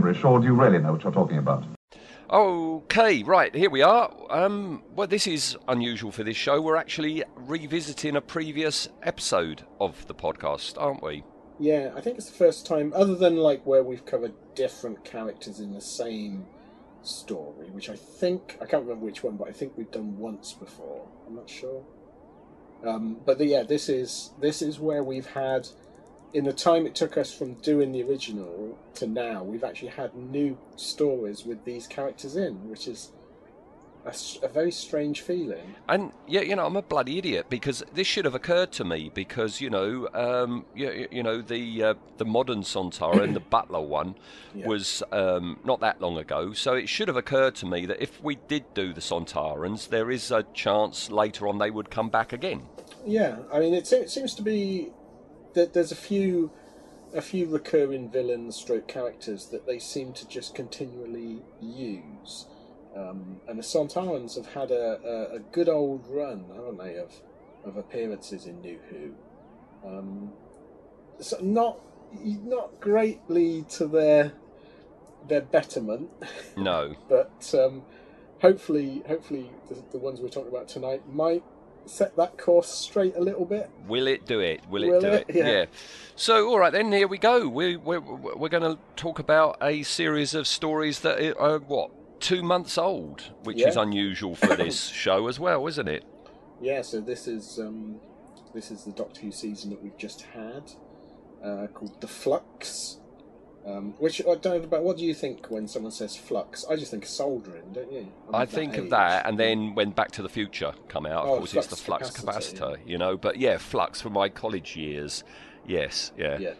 Gibberish, or do you really know what you're talking about? Okay, right, here we are. Um, well, this is unusual for this show. We're actually revisiting a previous episode of the podcast, aren't we? Yeah, I think it's the first time, other than like where we've covered different characters in the same story, which I think I can't remember which one, but I think we've done once before. I'm not sure. Um, but the, yeah, this is this is where we've had, in the time it took us from doing the original to now, we've actually had new stories with these characters in, which is a very strange feeling. And yeah, you know, I'm a bloody idiot because this should have occurred to me because you know, um, you, you know, the uh, the modern Sontara and the Butler one Yeah. was um, not that long ago. So it should have occurred to me that if we did do the Sontarans, there is a chance later on they would come back again. Yeah, I mean, it, it seems to be there's a few, a few recurring villains, stroke characters that they seem to just continually use, um, and the Sontarans have had a, a, a good old run, haven't they, of of appearances in New Who. Um, so not not greatly to their their betterment, No, but um, hopefully, hopefully the, the ones we're talking about tonight might set that course straight a little bit. will it do it? Will it Will do it? it? Yeah. So all right then, here we go. We we're, we're going to talk about a series of stories that are what two months old, which is unusual for this show as well, isn't it? Yeah, so this is um, this is the Doctor Who season that we've just had, uh, called the Flux. Um, which I don't know about. What do you think when someone says flux? I just think of soldering, don't you? I think of that, and then when Back to the Future come out, of Oh, course, it's the flux flux capacitor, capacitor, you know. But yeah, flux for my college years. Yes, yeah, Yeah.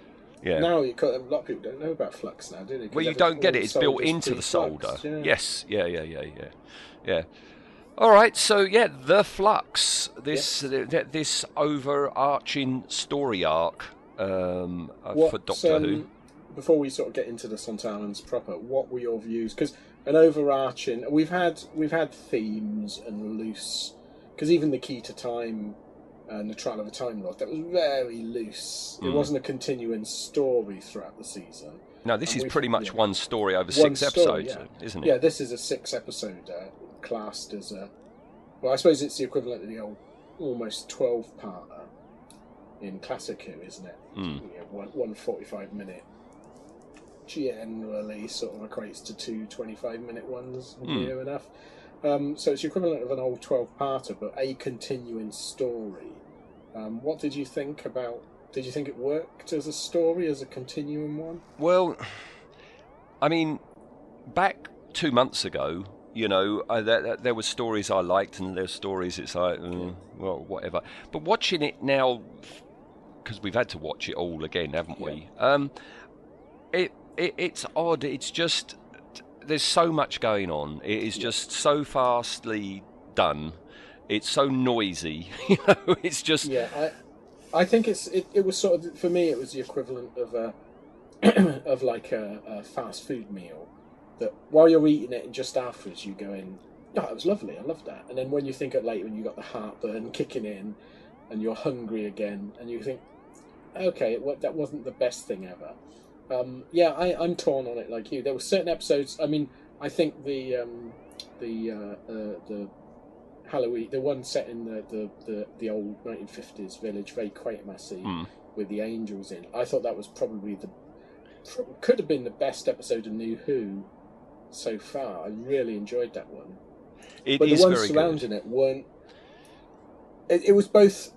yeah. Now you got, a lot of people don't know about flux now, do they? well, you don't get it; it's built into the solder. yeah. Yes, yeah, yeah, yeah, yeah, yeah. All right, so yeah, the flux. This th- this overarching story arc um, uh, for Doctor um, Who. Before we sort of get into the Sontarans proper, what were your views? Because an overarching, we've had we've had themes and loose. Because even the key to time and the trial of a time lord, that was very loose. It Mm. wasn't a continuing story throughout the season. No, this and is pretty much yeah. one story over One six story, episodes, yeah. isn't it? Yeah, this is a six episode uh, classed as a. Well, I suppose it's the equivalent of the old almost twelve parter in classic Who, isn't it? Mm. You know, one one forty five minute generally sort of equates to two 25 minute ones Mm. near enough. Um, so it's the equivalent of an old twelve parter, but a continuing story. Um, what did you think about? Did you think it worked as a story, as a continuing one? Well, I mean, back two months ago, you know, I, there, there- were stories I liked, and there's stories it's like, mm, well, whatever. But watching it now, because we've had to watch it all again, haven't we? Um, it, it it's odd. It's just there's so much going on. It is just so fastly done. It's so noisy. You know, it's just Yeah, I, I think it's it, it was sort of for me it was the equivalent of a of like a, a fast food meal that while you're eating it and just afterwards you go in, oh, it was lovely, I loved that, and then when you think of later when you got the heartburn kicking in and you're hungry again and you think, okay, that wasn't the best thing ever. Um, yeah, I, I'm torn on it like you. There were certain episodes. I mean, I think the um, the uh, uh, the Halloween, the one set in the, the, the, the old 1950s village, very quaint massy, Mm. with the angels in. I thought that was probably the pro- could have been the best episode of New Who so far. I really enjoyed that one. it but the ones very good. surrounding it weren't. It, it was both,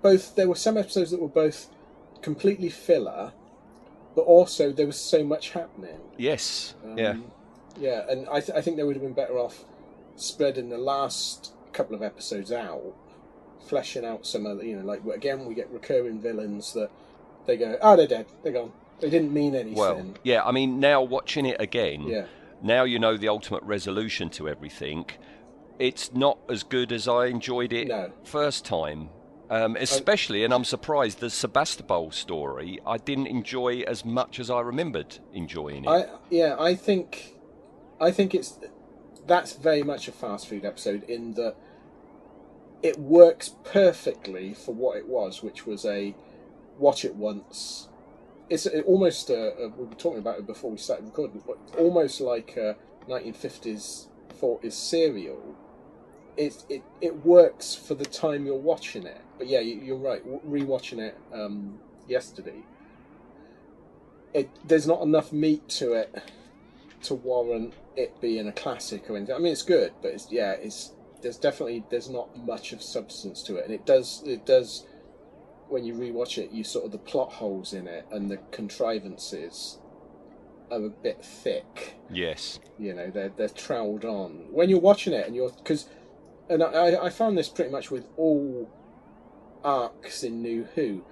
both. There were some episodes that were both completely filler, but also there was so much happening. Yes, Um, yeah. Yeah, and I, th- I think they would have been better off spreading the last couple of episodes out, fleshing out some of the, you know, like again we get recurring villains that they go, oh, they're dead, they're gone. They didn't mean anything. Well, yeah, I mean, now watching it again, Yeah. now you know the ultimate resolution to everything. It's not as good as I enjoyed it No. first time. Um, especially, and I'm surprised, the Sebastopol story I didn't enjoy as much as I remembered enjoying it. I yeah, I think I think it's that's very much a fast food episode in that it works perfectly for what it was, which was a watch it once. It's almost a, a, we were talking about it before we started recording, but almost like a 1950s 40s serial. It, it it works for the time you're watching it. But yeah, you, you're right. Rewatching it um, yesterday, it there's not enough meat to it to warrant it being a classic or anything. I mean, it's good, but it's yeah, it's there's definitely there's not much of substance to it, and it does it does when you rewatch it, you sort of the plot holes in it and the contrivances are a bit thick. yes. You know, they're they're troweled on when you're watching it, and you're because, and I I found this pretty much with all arcs in New Who.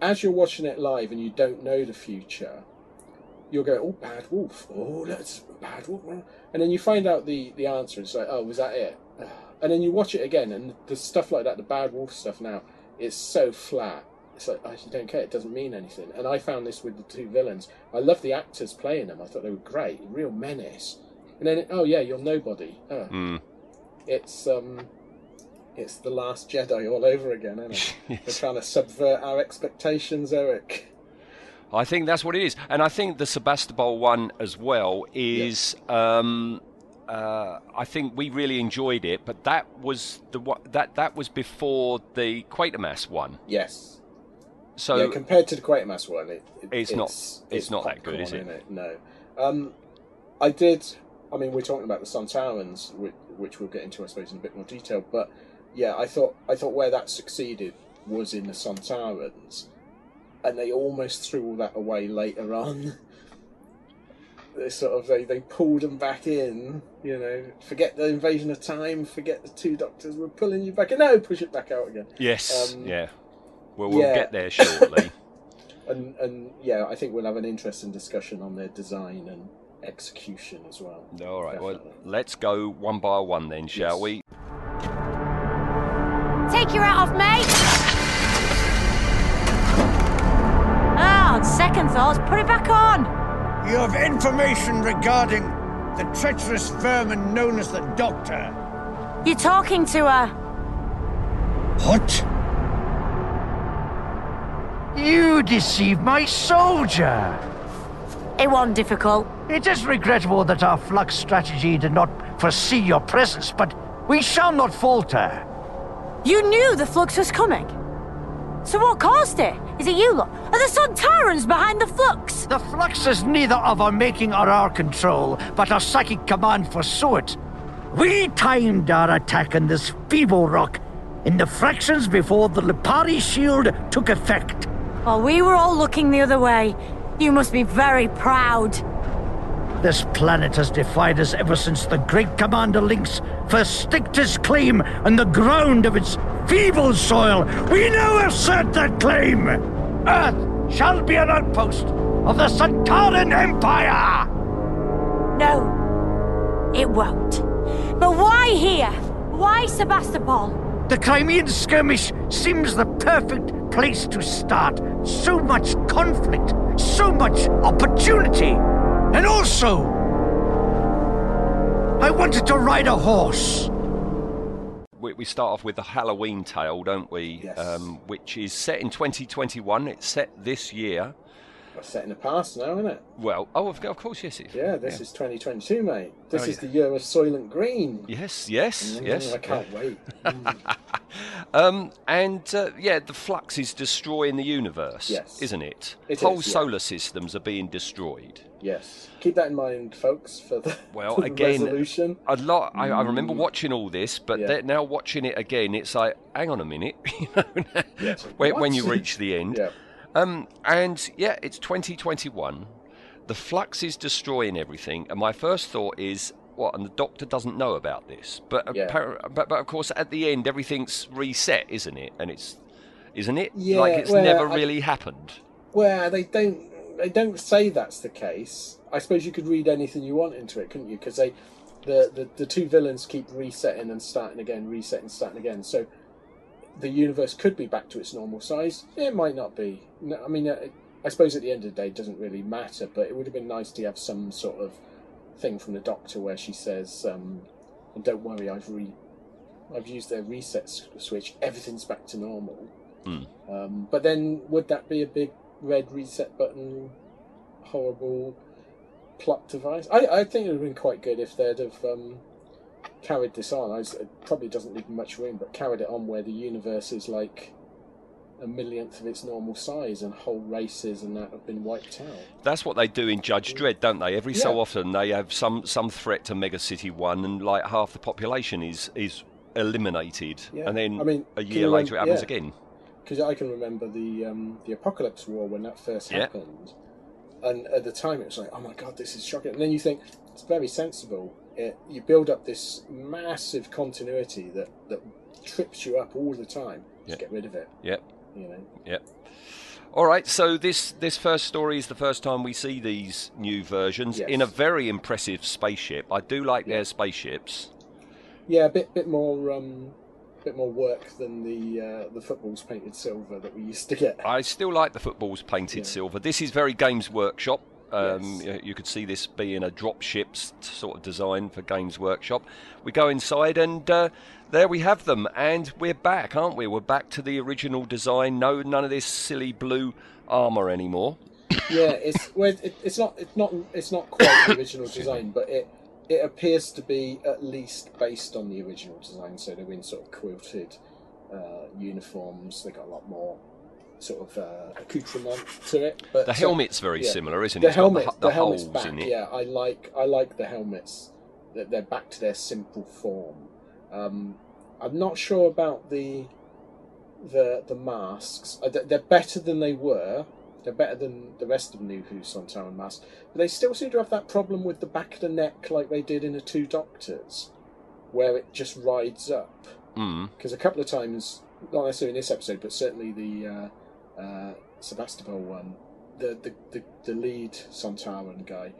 As you're watching it live and you don't know the future, you'll go, "Oh, bad wolf! Oh, that's bad wolf!" And then you find out the the answer. It's like, "Oh, was that it?" And then you watch it again, and the stuff like that, the bad wolf stuff now, it's so flat. It's like I don't care. It doesn't mean anything. And I found this with the two villains. I love the actors playing them. I thought they were great, real menace. And then, oh yeah, you're nobody. Oh, Mm. it's um, it's the Last Jedi all over again, isn't it? They're trying to subvert our expectations, Eric. I think that's what it is, and I think the Sebastopol one as well is. Um, uh, I think we really enjoyed it, but that was the that that was before the Quatermass one. Yes. So yeah, compared to the Quatermass one, it, it- It's not- it's not that good, is popcorn, it? No. Um, I did. I mean, we're talking about the Sontarans, which, which we'll get into, I suppose, in a bit more detail. But yeah, I thought I thought where that succeeded was in the Sontarans, and they almost threw all that away later on. They sort of they, they pulled them back in, you know. Forget the invasion of time. Forget the two doctors. We're pulling you back in. No, push it back out again. yes, um, yeah. Well, we'll yeah. get there shortly. And and yeah, I think we'll have an interesting discussion on their design and execution as well. All right. Well, let's go one by one then, shall Yes. we? Take your hat off, mate! Ah, on second thoughts, put it back on! You have information regarding the treacherous vermin known as the Doctor. You're talking to her. What? You deceived my soldier. It wasn't difficult. It is regrettable that our flux strategy did not foresee your presence, but we shall not falter. You knew the flux was coming. So what caused it? Is it you lot? Are the Sontarans behind the flux? The flux is neither of our making or our control, but our psychic command foresaw it. We timed our attack on this feeble rock in the fractions before the Lupari shield took effect. While we were all looking the other way, you must be very proud. This planet has defied us ever since the great Commander Linx first Stictus' claim on the ground of its feeble soil. We now assert that claim. Earth shall be an outpost of the Sontaran Empire. No, it won't. But why here? Why Sebastopol? The Crimean skirmish seems the perfect place to start. So much conflict, so much opportunity. And also, I wanted to ride a horse. We, we start off with the Halloween tale, don't we? Yes. Um, which is set in 2021. It's set this year. We're set in the past now, isn't it? Well, oh, of, of course, yes. It's, Yeah, this is 2022, mate. This Oh, is yeah. the year of Soylent Green. Yes, yes, Mm, yes. I can't wait. Um, and uh, yeah, the flux is destroying the universe, Yes. isn't it? It Whole is, yeah. solar systems are being destroyed. Yes. Keep that in mind, folks, for the, Well, for the again, resolution. A lot. I, I remember watching all this, but Mm. Yeah. now watching it again, it's like, hang on a minute, you know, Yes. when, when you reach the end. Yeah. Um, and yeah, it's 2021. The flux is destroying everything, and my first thought is, what? And the Doctor doesn't know about this. But, Yeah. but but of course, at the end, everything's reset, isn't it? And it's, isn't it? Yeah, like it's well, never I- really happened. Well, they don't they don't say that's the case. I suppose you could read anything you want into it, couldn't you? Because they the, the the two villains keep resetting and starting again, resetting, starting again. So the universe could be back to its normal size. It might not be. No, I mean, uh, I suppose at the end of the day, it doesn't really matter. But it would have been nice to have some sort of thing from the Doctor where she says, um, "Don't worry, I've re." I've used their reset switch. Everything's back to normal. Hmm. Um, but then, would that be a big red reset button, horrible plot device? I, I think it would have been quite good if they'd have um, carried this on. I was, it probably doesn't leave much room, but carried it on where the universe is like a millionth of its normal size, and whole races and that have been wiped out. That's what they do in Judge Dredd, don't they? Every so often, they have some some threat to Mega City One, and like half the population is is eliminated, Yeah. and then I mean, a year later it happens yeah. again. because I can remember the um, the Apocalypse War when that first Yeah. happened, and at the time it was like, oh my god, this is shocking. And then you think it's very sensible. It, you build up this massive continuity that that trips you up all the time. Yeah. get rid of it. Yep. You know. Yep. All right, so this this first story is the first time we see these new versions Yes. in a very impressive spaceship. I do like Yeah. their spaceships. Yeah, a bit bit more um, bit more work than the uh, the footballs painted silver that we used to get. I still like the footballs painted Yeah. silver. This is very Games Workshop. Um, Yes. you- could see this being a drop ships sort of design for Games Workshop. We go inside and uh, there we have them, and we're back, aren't we? We're back to the original design. No, none of this silly blue armor anymore. yeah, it's well, it, it's not it's not it's not quite the original design, but it it appears to be at least based on the original design. So they're in sort of quilted uh, uniforms. They got a lot more sort of uh, accoutrement to it. But The helmet's very yeah. similar, isn't it? The It's helmet, the, the, the helmet's back. Yeah, I like I like the helmets. That they're back to their simple form. Um, I'm not sure about the the the masks. Uh, they- They're better than they were. They're better than the rest of New Who Sontaran masks. But they still seem to have that problem with the back of the neck, like they did in the Two Doctors, where it just rides up. Mm. Because a couple of times, not necessarily in this episode, but certainly the uh, uh, Sebastopol one, the, the, the, the lead Sontaran guy,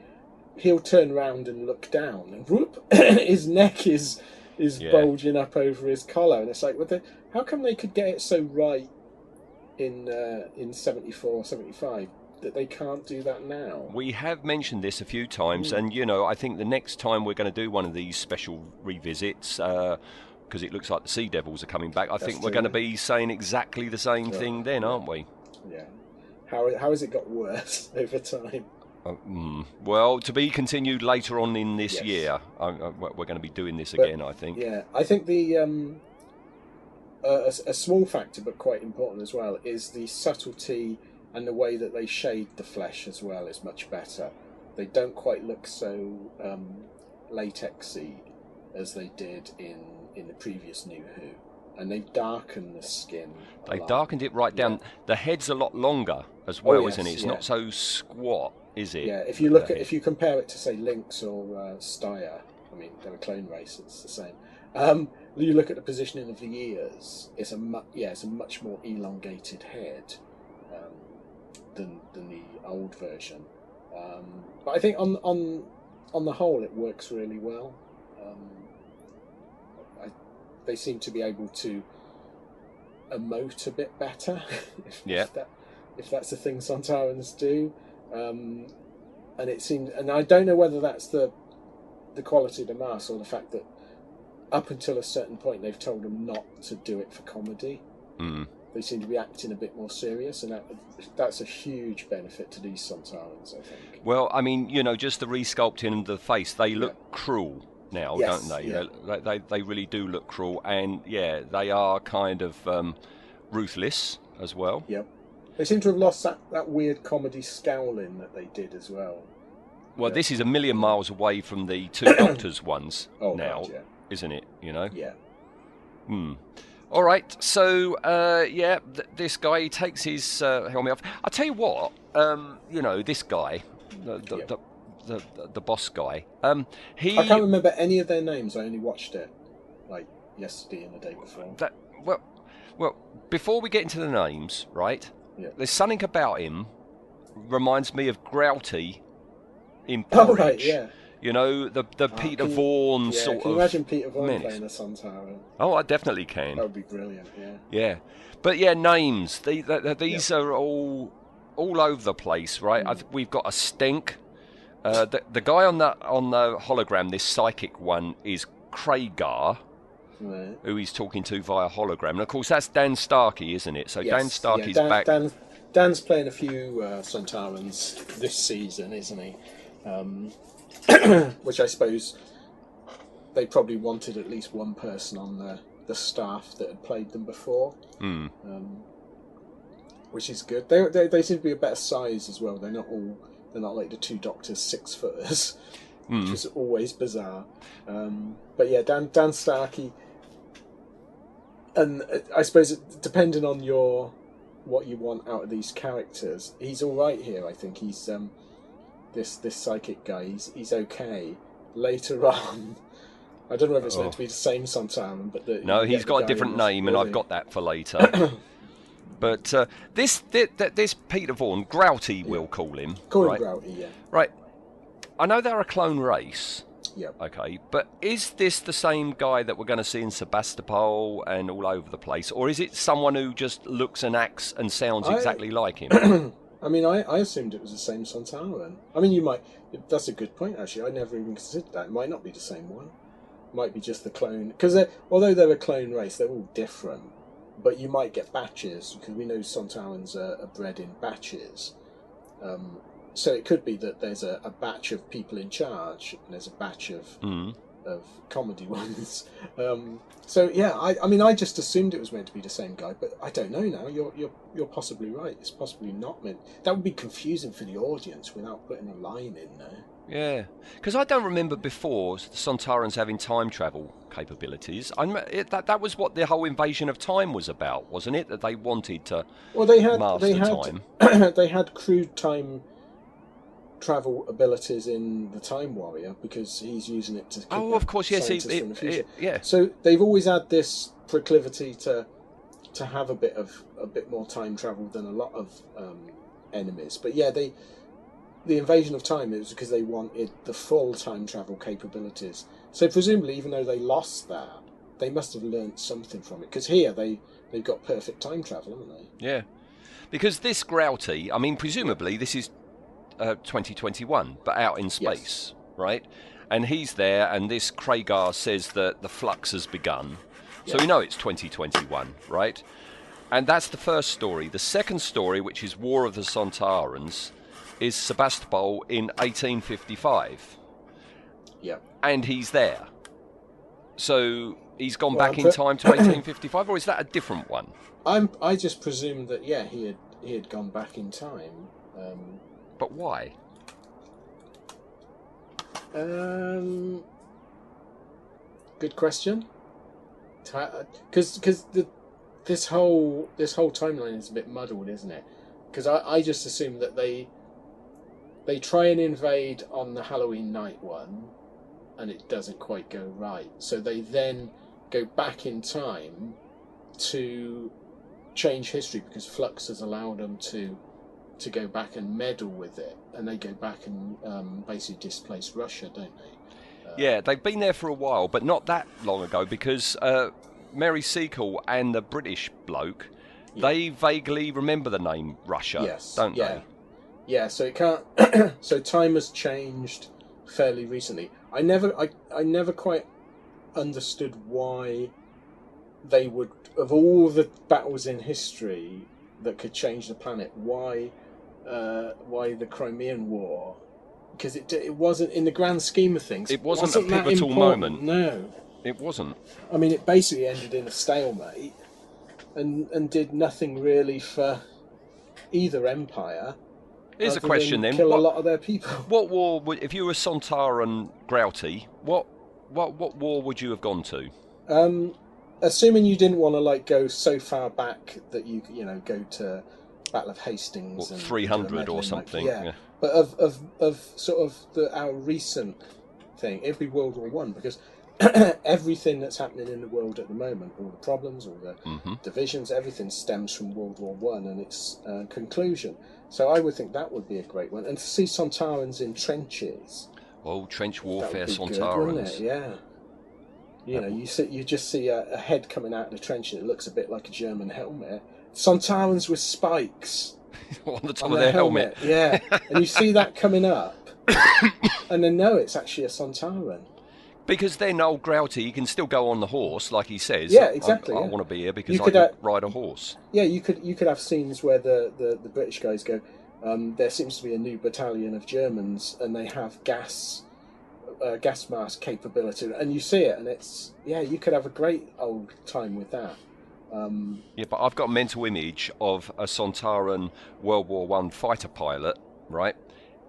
he'll turn round and look down, and whoop, his neck is is Yeah. bulging up over his collar, and it's like, what the, how come they could get it so right in uh, in 74, 75 that they can't do that now? We have mentioned this a few times, Mm. and you know, I think the next time we're going to do one of these special revisits, because it looks like the Sea Devils are coming back, I That's think we're true, going to be saying exactly the same Yeah. thing then, aren't we? Yeah. How how has it got worse over time? Uh, mm. Well, to be continued later on in this Yes. year. I, I, we're going to be doing this But- again, I think. Yeah, I think the um, a, a- a small factor, but quite important as well, is the subtlety and the way that they shade the flesh as well is much better. They don't quite look so um, latexy as they did in in the previous New Who, and they darken the skin. a They lot. darkened it right down. Yeah. The head's a lot longer as well, yes, isn't it? It's yeah. not so squat, is it? Yeah, if you look the at if you compare it to say Linx or uh, Styre, I mean they're a clone race. It's the same. Um, you look at the positioning of the ears. It's a mu- yeah, it's a much more elongated head um, than than the old version. Um, but I think on on on the whole, it works really well. Um, they seem to be able to emote a bit better. if, Yeah. if that if that's the thing Sontarans do. Um, and it seems, and I don't know whether that's the the quality of the mask or the fact that up until a certain point they've told them not to do it for comedy. Mm. They seem to be acting a bit more serious, and that, that's a huge benefit to these Sontarans, I think. Well, I mean, you know, just the resculpting of the face, they look cruel now, Yes, don't they? yeah. They, they? They really do look cruel, and yeah, they are kind of um, ruthless as well. Yep. They seem to have lost that, that weird comedy scowling that they did as well. Well, Yeah. this is a million miles away from the two Doctors ones Oh, now, yeah. isn't it? You know. Yeah. Hmm. All right. So, uh, yeah, th- this guy he takes his uh, helmet off. I tell you what. Um, you know, this guy, the the, Yeah. the, the, the boss guy. Um, he I can't remember any of their names. I only watched it like yesterday and the day before. that well, well. Before we get into the names, right? Yeah. There's something about him reminds me of Grouty in Oh Porridge. right, yeah. You know the the Peter Can Vaughan yeah, sort can of. you imagine Peter Vaughan playing a Tower. Oh, I definitely can. That would be brilliant. Yeah. Yeah, but yeah, names. The, the, the- these are all all over the place, right? I th- we've got a stink. Uh, the, the guy on the on the hologram, this psychic one, is Kragar, Right. who he's talking to via hologram, and of course that's Dan Starkey, isn't it? So Dan Yes, Starkey's yeah, Dan, back. Dan, Dan's playing a few uh, this season, isn't he? Um, which I suppose they probably wanted at least one person on the, the staff that had played them before, Hmm. um, which is good. They, they they seem to be a better size as well. They're not all they're not like the two Doctors six footers, Hmm. which is always bizarre. Um, but yeah, Dan Dan Starkey and uh, I suppose it, depending on your what you want out of these characters, he's all right here. I think he's um, this this psychic guy. He's he's okay. Later on, I don't know if it's meant Oh. to be the same Sontaran, but the, No, he's got a different name, and I've got that for later. but uh, this, this this Peter Vaughan, Grouty, we'll call him. Call him right? Grouty, yeah. Right. I know they're a clone race. Yeah. Okay, but is this the same guy that we're going to see in Sebastopol and all over the place, or is it someone who just looks and acts and sounds I- exactly like him? I mean, I, I assumed it was the same Sontaran. I mean, you might. That's a good point, actually. I never even considered that. It might not be the same one. It might be just the clone. Because although they're a clone race, they're all different. But you might get batches, because we know Sontarans are, are bred in batches. Um, so it could be that there's a, a batch of people in charge, and there's a batch of mm. of comedy ones. Um, so yeah, I, I mean, I just assumed it was meant to be the same guy, but I don't know now. You're you're you're possibly right. It's possibly not meant. That would be confusing for the audience without putting a line in there. Yeah, because I don't remember before the Sontarans having time travel capabilities. It, that that was what the whole invasion of time was about, wasn't it? That they wanted to Well, they had master they had time. they had crude time travel abilities in the Time Warrior because he's using it to. Oh, of course, yes, he- it- from the future. it- yeah. So they've always had this proclivity to to have a bit of a bit more time travel than a lot of um, enemies. But yeah, they the invasion of time it was because they wanted the full time travel capabilities. So presumably, even though they lost that, they must have learnt something from it. Because here they they've got perfect time travel, haven't they? Yeah, because this Grouty, I mean, presumably this is uh, 2021, but out in space, right? And he's there, and this Kragar says that the flux has begun. So Yeah. we know it's 2021, right? And that's the first story. The second story, which is War of the Sontarans, is Sebastopol in 1855, Yeah. and he's there. So he's gone Well, back in time to 1855, or is that a different one? I'm I just presumed that yeah he had he had gone back in time. Um, But why? um, good question. Because because the this whole this whole timeline is a bit muddled, isn't it? Because I, I just assume that they they try and invade on the Halloween night one, and it doesn't quite go right. So they then go back in time to change history because Flux has allowed them to to go back and meddle with it, and they go back and um, basically displace Russia, don't they? Yeah, they've been there for a while, but not that long ago because uh, Mary Seacole and the British bloke, they vaguely remember the name Russia, yes, don't yeah, they? Yeah. So it can't. so time has changed fairly recently. I never, I, I never quite understood why they would, of all the battles in history that could change the planet, why, uh, why the Crimean War? Because it, it wasn't in the grand scheme of things. It wasn't a pivotal moment. No. It wasn't. I mean, it basically ended in a stalemate, and and did nothing really for either empire. Here's a question then. Kill What, a lot of their people. what war would, if you were Sontaran Grouty, what, what, what war would you have gone to? Um, assuming you didn't want to like go so far back that you you know go to Battle of Hastings, What, and 300 or meddling, like- something, yeah. yeah. But of of of sort of the our recent thing, it'd be World War One because everything that's happening in the world at the moment, all the problems, all the hmm divisions, everything stems from World War One and its uh, conclusion. So I would think that would be a great one, and to see Sontarans in trenches. Oh, trench warfare good, Sontarans. Yeah. You know, you see, you just see a, a head coming out of the trench, and it looks a bit like a German helmet. Sontarans with spikes on the top on of their helmet. Yeah, and you see that coming up, and then no, it's actually a Sontaran. Because then old Grouty, he can still go on the horse, like he says. Yeah, exactly, I, yeah. want to be here because You I could, could uh, ride a horse. Yeah, you could you could have scenes where the, the, the British guys go. Um, there seems to be a new battalion of Germans, and they have gas uh, gas mask capability, and you see it, and it's yeah, you could have a great old time with that. Um, Yeah, but I've got a mental image of a Sontaran World War One fighter pilot, right,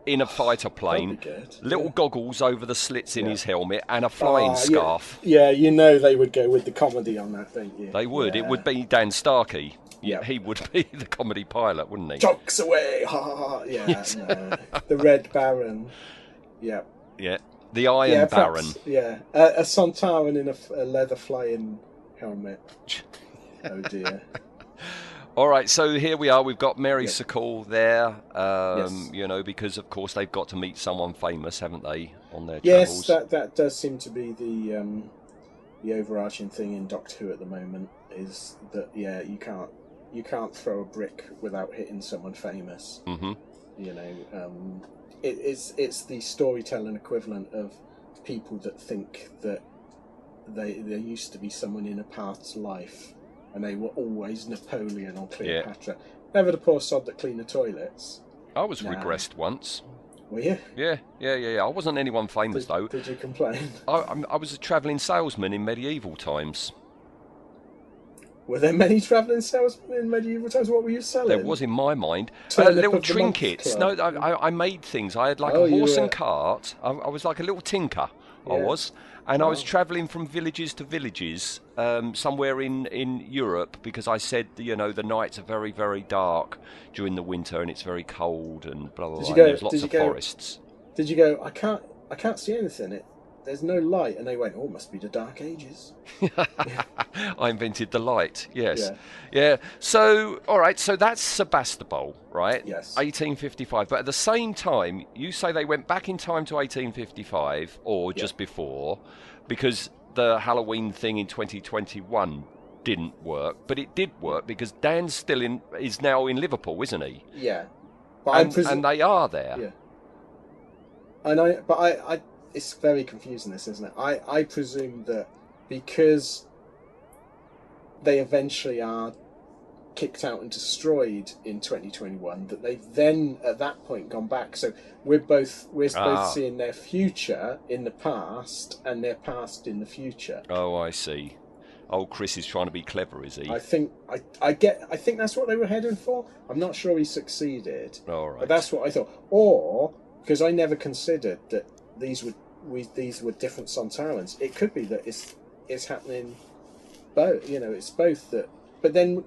in a fighter plane, little yeah. goggles over the slits in Yeah. his helmet, and a flying ah, yeah. scarf. Yeah, you know they would go with the comedy on that, don't you? They would. It would be Dan Starkey. Yeah. He would be the comedy pilot, wouldn't he? Chunks away, ha ha ha. Yeah, no. the Red Baron. Yeah, Yeah. The Iron yeah, Baron. perhaps- yeah, a, a Sontaran in a leather flying helmet. Oh dear. All right, so here we are. We've got Mary Yep. Seacole there. Um, Yes. You know, because of course they've got to meet someone famous, haven't they, on their Yes, travels? that that does seem to be the um, the overarching thing in Doctor Who at the moment is that yeah you can't you can't throw a brick without hitting someone famous. hmm You know, um, it, it's it's the storytelling equivalent of people that think that they there used to be someone in a past life and they were always Napoleon or Cleopatra. Never the poor sod that cleaned the toilets. I was Nah. regressed once. Were you? Yeah, yeah, yeah, yeah. I wasn't anyone famous Did, though. did you complain? I, I was a travelling salesman in medieval times. Were there many travelling salesmen in medieval times? What were you selling? There was, in my mind, uh, little of the Month trinkets. No, I, I- I made things. I had like Oh, a horse were- and cart. I, I was like a little tinker. I was, and I was travelling from villages to villages, um, somewhere in in Europe, because I said, you know, the nights are very very dark during the winter, and it's very cold, and blah blah Did blah. go- there's lots of go- forests. Did you go? I can't. I can't see anything. It. There's no light, and they went. Oh, it must be the Dark Ages. I invented the light. Yes. Yeah. Yeah. So, all right. So that's Sebastopol, right? Yes. 1855. But at the same time, you say they went back in time to 1855 or just before, because the Halloween thing in 2021 didn't work. But it did work because Dan's still in. Is now in Liverpool, isn't he? Yeah, but And, presu- and they are there. Yeah. And I, but I, I, it's very confusing. This isn't it? I, I presume that because they eventually are kicked out and destroyed in 2021, that they've then at that point gone back. So we're both we're both Ah. seeing their future in the past and their past in the future. Oh, I see. Oh, Chris is trying to be clever, is he? I think I, I get I think that's what they were heading for. I'm not sure he succeeded. All right. But that's what I thought. Or because I never considered that these would we these were different Sontarans. It could be that it's it's happening both. You know, it's both that. But then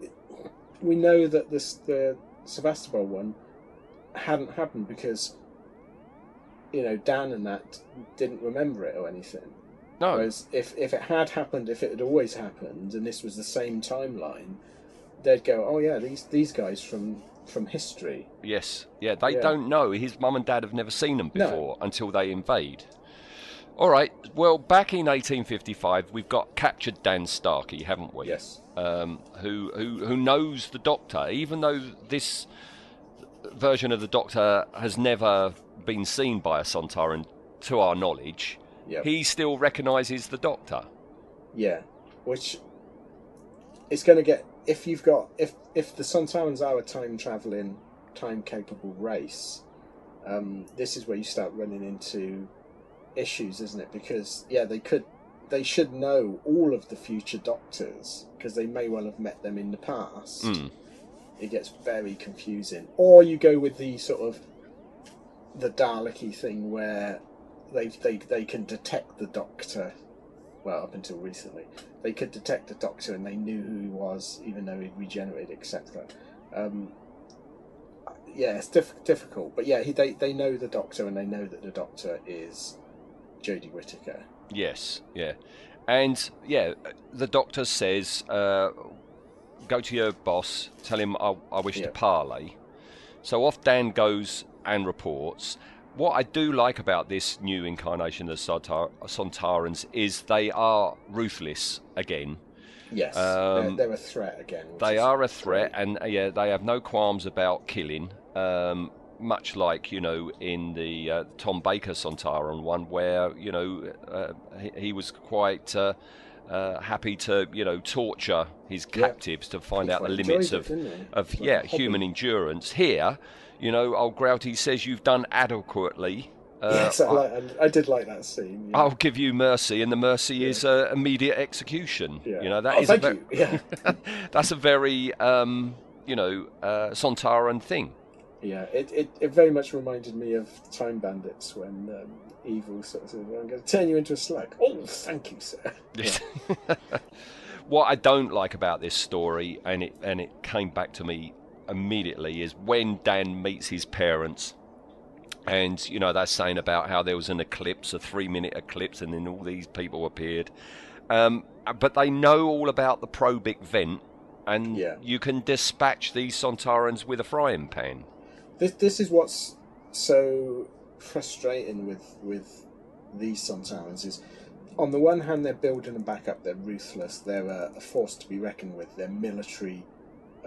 we know that this the Sevastopol one hadn't happened because you know Dan and that didn't remember it or anything. no. Whereas if if it had happened, if it had always happened, and this was the same timeline, they'd go, "Oh yeah, these these guys from from history." Yes, yeah, they Yeah. don't know. His mum and dad have never seen them No. before until they invade. All right, well, back in 1855, we've got captured Dan Starkey, haven't we? Yes. Um, who, who, who knows the Doctor, even though this version of the Doctor has never been seen by a Sontaran to our knowledge, Yep. he still recognises the Doctor. Yeah, which it's going to get if you've got if if the Sun Sontarans are a time traveling, time capable race. Um, this is where you start running into issues, isn't it? Because yeah, they could they should know all of the future Doctors because they may well have met them in the past. Mm. It gets very confusing. Or you go with the sort of the Daleki thing where they they they can detect the Doctor well, up until recently, they could detect the Doctor and they knew who he was, even though he'd regenerated, etc. Um, yeah, it's diff- difficult. But yeah, he, they they know the Doctor, and they know that the Doctor is Jodie Whittaker. Yes, yeah. And yeah, the doctor says, uh, go to your boss, tell him I, I wish Yeah. to parley. So off Dan goes and reports. What I do like about this new incarnation of the Sontar- Sontarans is they are ruthless again. Yes, Um, they're, they're a threat again. They are a threat, great. and uh, yeah, they have no qualms about killing. Um, much like you know in the uh, Tom Baker Sontaran one, where you know uh, he, he was quite uh, uh, happy to you know torture his Yeah. captives to find out the limits of it, he? of yeah hobby. human endurance. Here, you know, old Grouty says you've done adequately. Uh, yes, I, like, I, did like that scene. yeah. I'll give you mercy, and the mercy is uh, immediate execution. Yeah. You know that Oh, is a thank ve- you. Yeah. that's a very um, you know uh, Sontaran thing. Yeah, it, it, it very much reminded me of Time Bandits when um, Evil sort of said, I'm going to turn you into a slug. Oh, thank you, sir. what I don't like about this story, and it and it came back to me immediately, is when Dan meets his parents, and you know they're saying about how there was an eclipse, a three-minute eclipse, and then all these people appeared. Um, but they know all about the probic vent, and Yeah. you can dispatch these Sontarans with a frying pan. This, this is what's so frustrating with, with these Sontarans is, on the one hand, they're building them back up, they're ruthless, they're a, a force to be reckoned with, they're military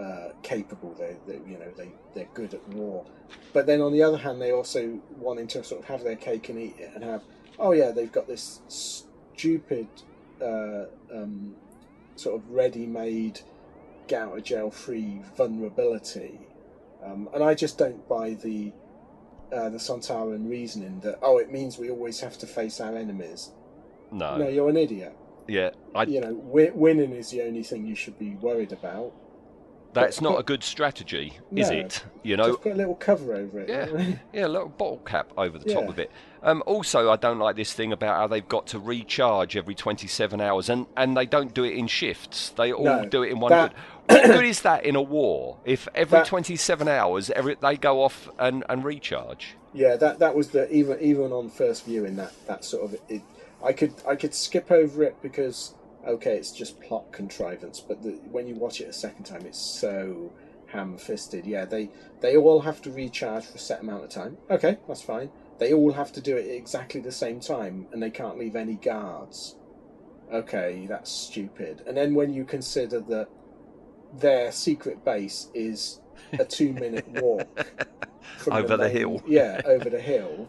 uh, capable, they, they you know they they're good at war. But then on the other hand, they also wanting to sort of have their cake and eat it and have oh yeah they've got this stupid uh, um, sort of ready-made get out of jail free vulnerability, um, and I just don't buy the uh, the Sontaran reasoning that oh it means we always have to face our enemies. No, No, you're an idiot. yeah, I, You know, wi- winning is the only thing you should be worried about. That's not a good strategy, is No, it? You know, Just put a little cover over it. Yeah, yeah, a little bottle cap over the top of it. Um, also, I don't like this thing about how they've got to recharge every 27 hours, and, and they don't do it in shifts. They all No, do it in one. that- Good. What good is that in a war? If every That- 27 hours, every, they go off and, and recharge. Yeah, that that was the even even on first viewing that that sort of it. I could I could skip over it because okay, it's just plot contrivance. But the, when you watch it a second time, it's so ham-fisted. Yeah, they they all have to recharge for a set amount of time. Okay, that's fine. They all have to do it at exactly the same time, and they can't leave any guards. Okay, that's stupid. And then when you consider that their secret base is a two-minute walk from Over the main- hill. yeah, over the hill.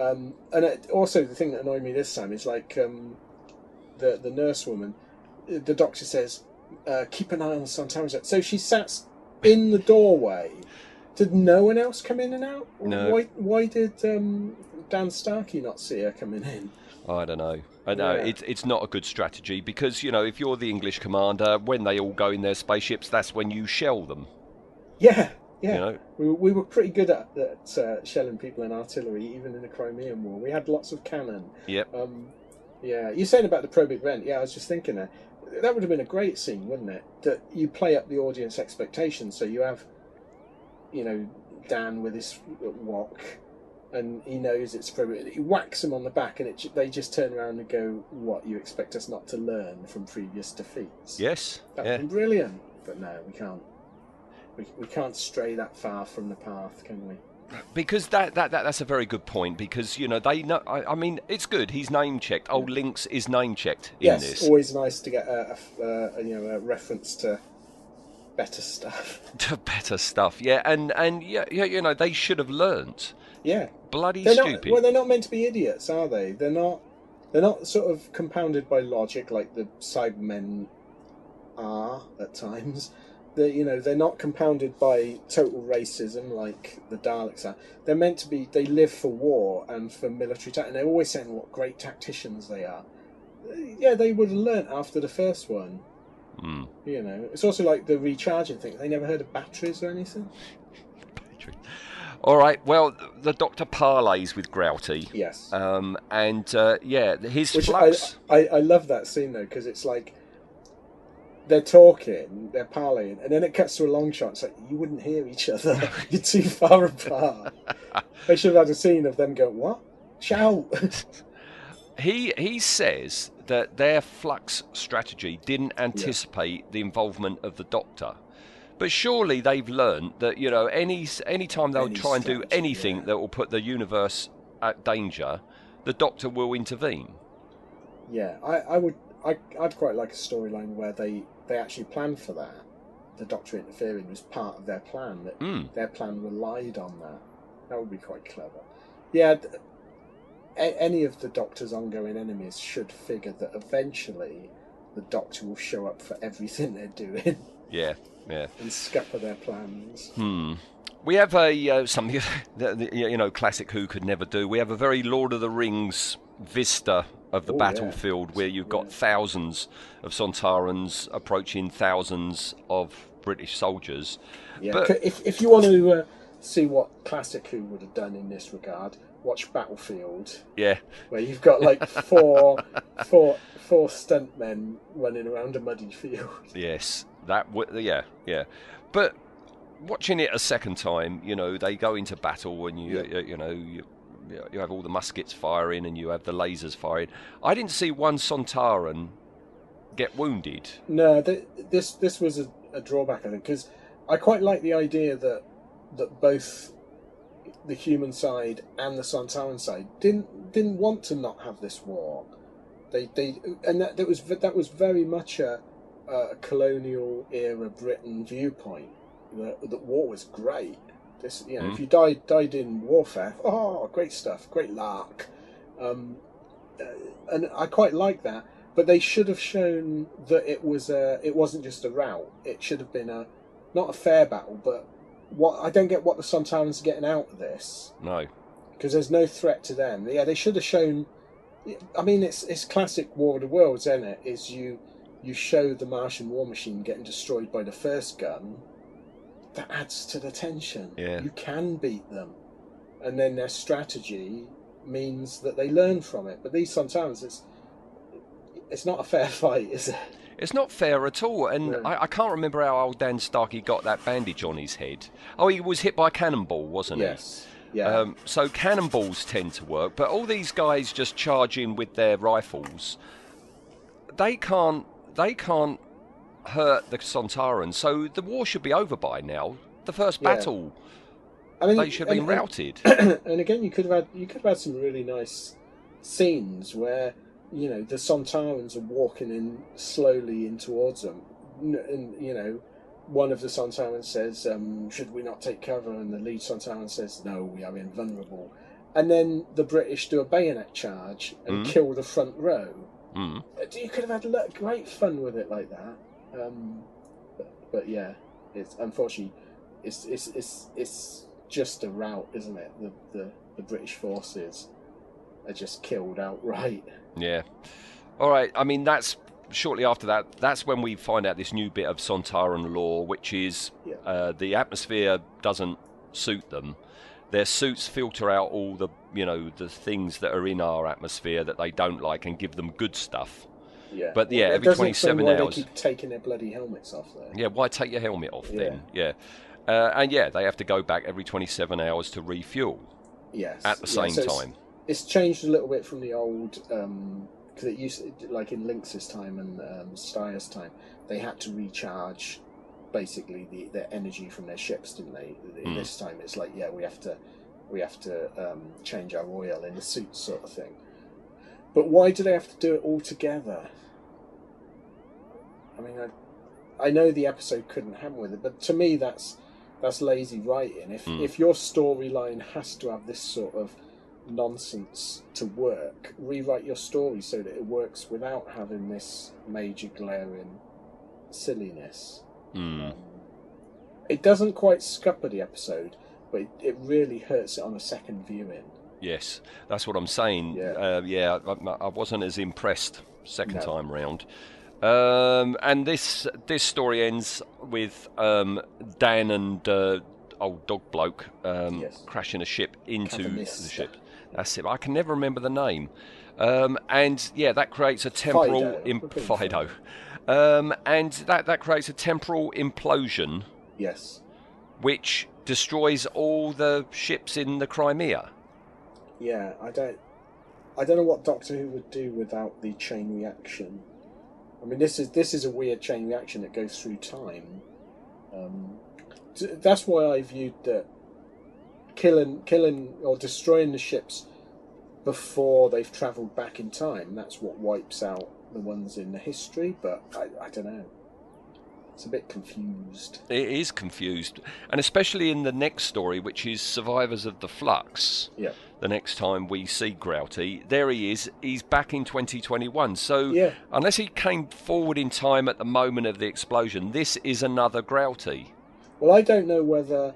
Um, and it, also, the thing that annoyed me this time is like um, the the nurse woman. The doctor says, uh, "Keep an eye on the Sontarans." So she sat in the doorway. Did no one else come in and out? No. Why? Why did um, Dan Starkey not see her coming in? I don't know. I know Yeah. it's it's not a good strategy because you know if you're the English commander, when they all go in their spaceships, that's when you shell them. Yeah, yeah. You know? We, we were pretty good at, at uh, shelling people in artillery, even in the Crimean War. We had lots of cannon. Yep. Um, yeah, you're saying about the probic vent. Yeah, I was just thinking that that would have been a great scene, wouldn't it? That you play up the audience expectations, so you have, you know, Dan with his wok, and he knows it's probic. He whacks him on the back, and it, they just turn around and go, "What you expect us not to learn from previous defeats?" Yes. That yeah. brilliant. But no, we can't. We, we can't stray that far from the path, can we? Because that, that, that that's a very good point. Because you know they know. I, I mean, it's good. He's name checked. Old Linx is name checked in yes, this. always nice to get a, a, a, uh, you know a reference to better stuff. to better stuff. Yeah, and and yeah, yeah, you know they should have learnt. Yeah, Bloody they're stupid. not. Well, they're not meant to be idiots, are they? They're not. They're not sort of compounded by logic like the Cybermen are at times. They, you know, they're not compounded by total racism like the Daleks are. They're meant to be. They live for war and for military tactics. And they're always saying what great tacticians they are. Yeah, they would have learnt after the first one. Hmm. You know, it's also like the recharging thing. They never heard of batteries or anything. All right. Well, the Doctor parlays with Grouty. Yes. Um, and uh, yeah, his Which I. I, I love that scene though because it's like they're talking, they're parleying, and then it cuts to a long shot. It's like you wouldn't hear each other. You're too far apart. they should have had a scene of them going, "What? Shout!" He he says that their flux strategy didn't anticipate the involvement of the Doctor. But surely they've learned that you know any any time they'll Any try and do anything yeah. that will put the universe at danger, the Doctor will intervene. yeah, I, I would. I, I'd quite like a storyline where they they actually planned for that. The Doctor interfering was part of their plan. That Mm. their plan relied on that. That would be quite clever. Yeah. a- any of the Doctor's ongoing enemies should figure that eventually the Doctor will show up for everything they're doing Yeah, yeah. and scupper their plans. Hmm. We have a uh, something that, you know classic Who could never do. We have a very Lord of the Rings vista of the Oh, yeah. battlefield where you've got Yeah. thousands of Sontarans approaching thousands of British soldiers. Yeah, But- if if you want to uh, see what classic Who would have done in this regard, watch Battlefield, Yeah, where you've got like four, four, four stuntmen running around a muddy field. yes, that w- yeah, yeah. But watching it a second time, you know, they go into battle and you Yeah. you, you know you, you have all the muskets firing and you have the lasers firing. I didn't see one Sontaran get wounded. No, th- this this was a, a drawback, I think, because I quite like the idea that that both the human side and the Sontaran side didn't didn't want to not have this war. They they and that, that was that was very much a, a colonial era Britain viewpoint. That, that war was great. This you know, if you died died in warfare, oh, great stuff, great lark. Um, uh, and I quite like that. But they should have shown that it was a, it wasn't just a rout. It should have been a, not a fair battle, but what I don't get what the Sontarans are getting out of this No. because there's no threat to them. Yeah, they should have shown. I mean, it's it's classic War of the Worlds, isn't it? Is you you show the Martian war machine getting destroyed by the first gun. That adds to the tension. Yeah. You can beat them, and then their strategy means that they learn from it. But these sometimes it's it's not a fair fight, is it? It's not fair at all, and No. I, I can't remember how old Dan Starkey got that bandage on his head. Oh, he was hit by a cannonball, wasn't Yes. he? Yes. Yeah. Um, so cannonballs tend to work, but all these guys just charge in with their rifles. They can't. They can't hurt the Sontarans. So the war should be over by now. The first Yeah. battle, I mean, they should have been and- routed. and again, you could have had you could have had some really nice scenes where you know the Sontarans are walking in slowly in towards them, and you know one of the Sontarans says, um, "Should we not take cover?" And the lead Sontaran says, "No, we are invulnerable." And then the British do a bayonet charge and Mhm. kill the front row. Mm. Uh, You could have had great fun with it like that. Um, but, but yeah, it's unfortunately it's it's it's it's just a rout, isn't it? The the, the British forces are just killed outright. Yeah. All right. I mean, that's shortly after that. That's when we find out this new bit of Sontaran law, which is Yeah. uh, the atmosphere doesn't suit them. Their suits filter out all the, you know, the things that are in our atmosphere that they don't like and give them good stuff. Yeah, But, yeah, It every 27 hours. They keep taking their bloody helmets off there. Yeah. Why take your helmet off then? Yeah. Uh, and yeah, they have to go back every 27 hours to refuel Yes, at the yeah, same so time. It's changed a little bit from the old Um, because it used like in Linx's time and um, Styre's time, they had to recharge basically the their energy from their ships, didn't they? Hmm. This time it's like yeah, we have to we have to um, change our oil in the suits, sort of thing. But why do they have to do it all together? I mean, I, I know the episode couldn't happen with it, but to me that's that's lazy writing. If Mm. if your storyline has to have this sort of nonsense to work, rewrite your story so that it works without having this major glaring silliness. Mm. It doesn't quite scupper the episode, but it, it really hurts it on a second viewing. Yes, that's what I'm saying. Yeah. uh, yeah I, I wasn't as impressed second No. time round. Um, and this this story ends with um, Dan and uh, old dog bloke um, Yes. crashing a ship into the ship. That's it. I can never remember the name. Um, and yeah, that creates a temporal Fido. imp- Fido. Um, and that, that creates a temporal implosion Yes. which destroys all the ships in the Crimea. Yeah, I don't. I don't know what Doctor Who would do without the chain reaction. I mean, this is this is a weird chain reaction that goes through time. Um, that's why I viewed that killing, killing or destroying the ships before they've travelled back in time. That's what wipes out the ones in the history. But I, I don't know. It's a bit confused. It is confused, and especially in the next story, which is Survivors of the Flux. Yeah. The next time we see Grouty, there he is. He's back in 2021. So, Yeah. unless he came forward in time at the moment of the explosion, this is another Grouty. Well, I don't know whether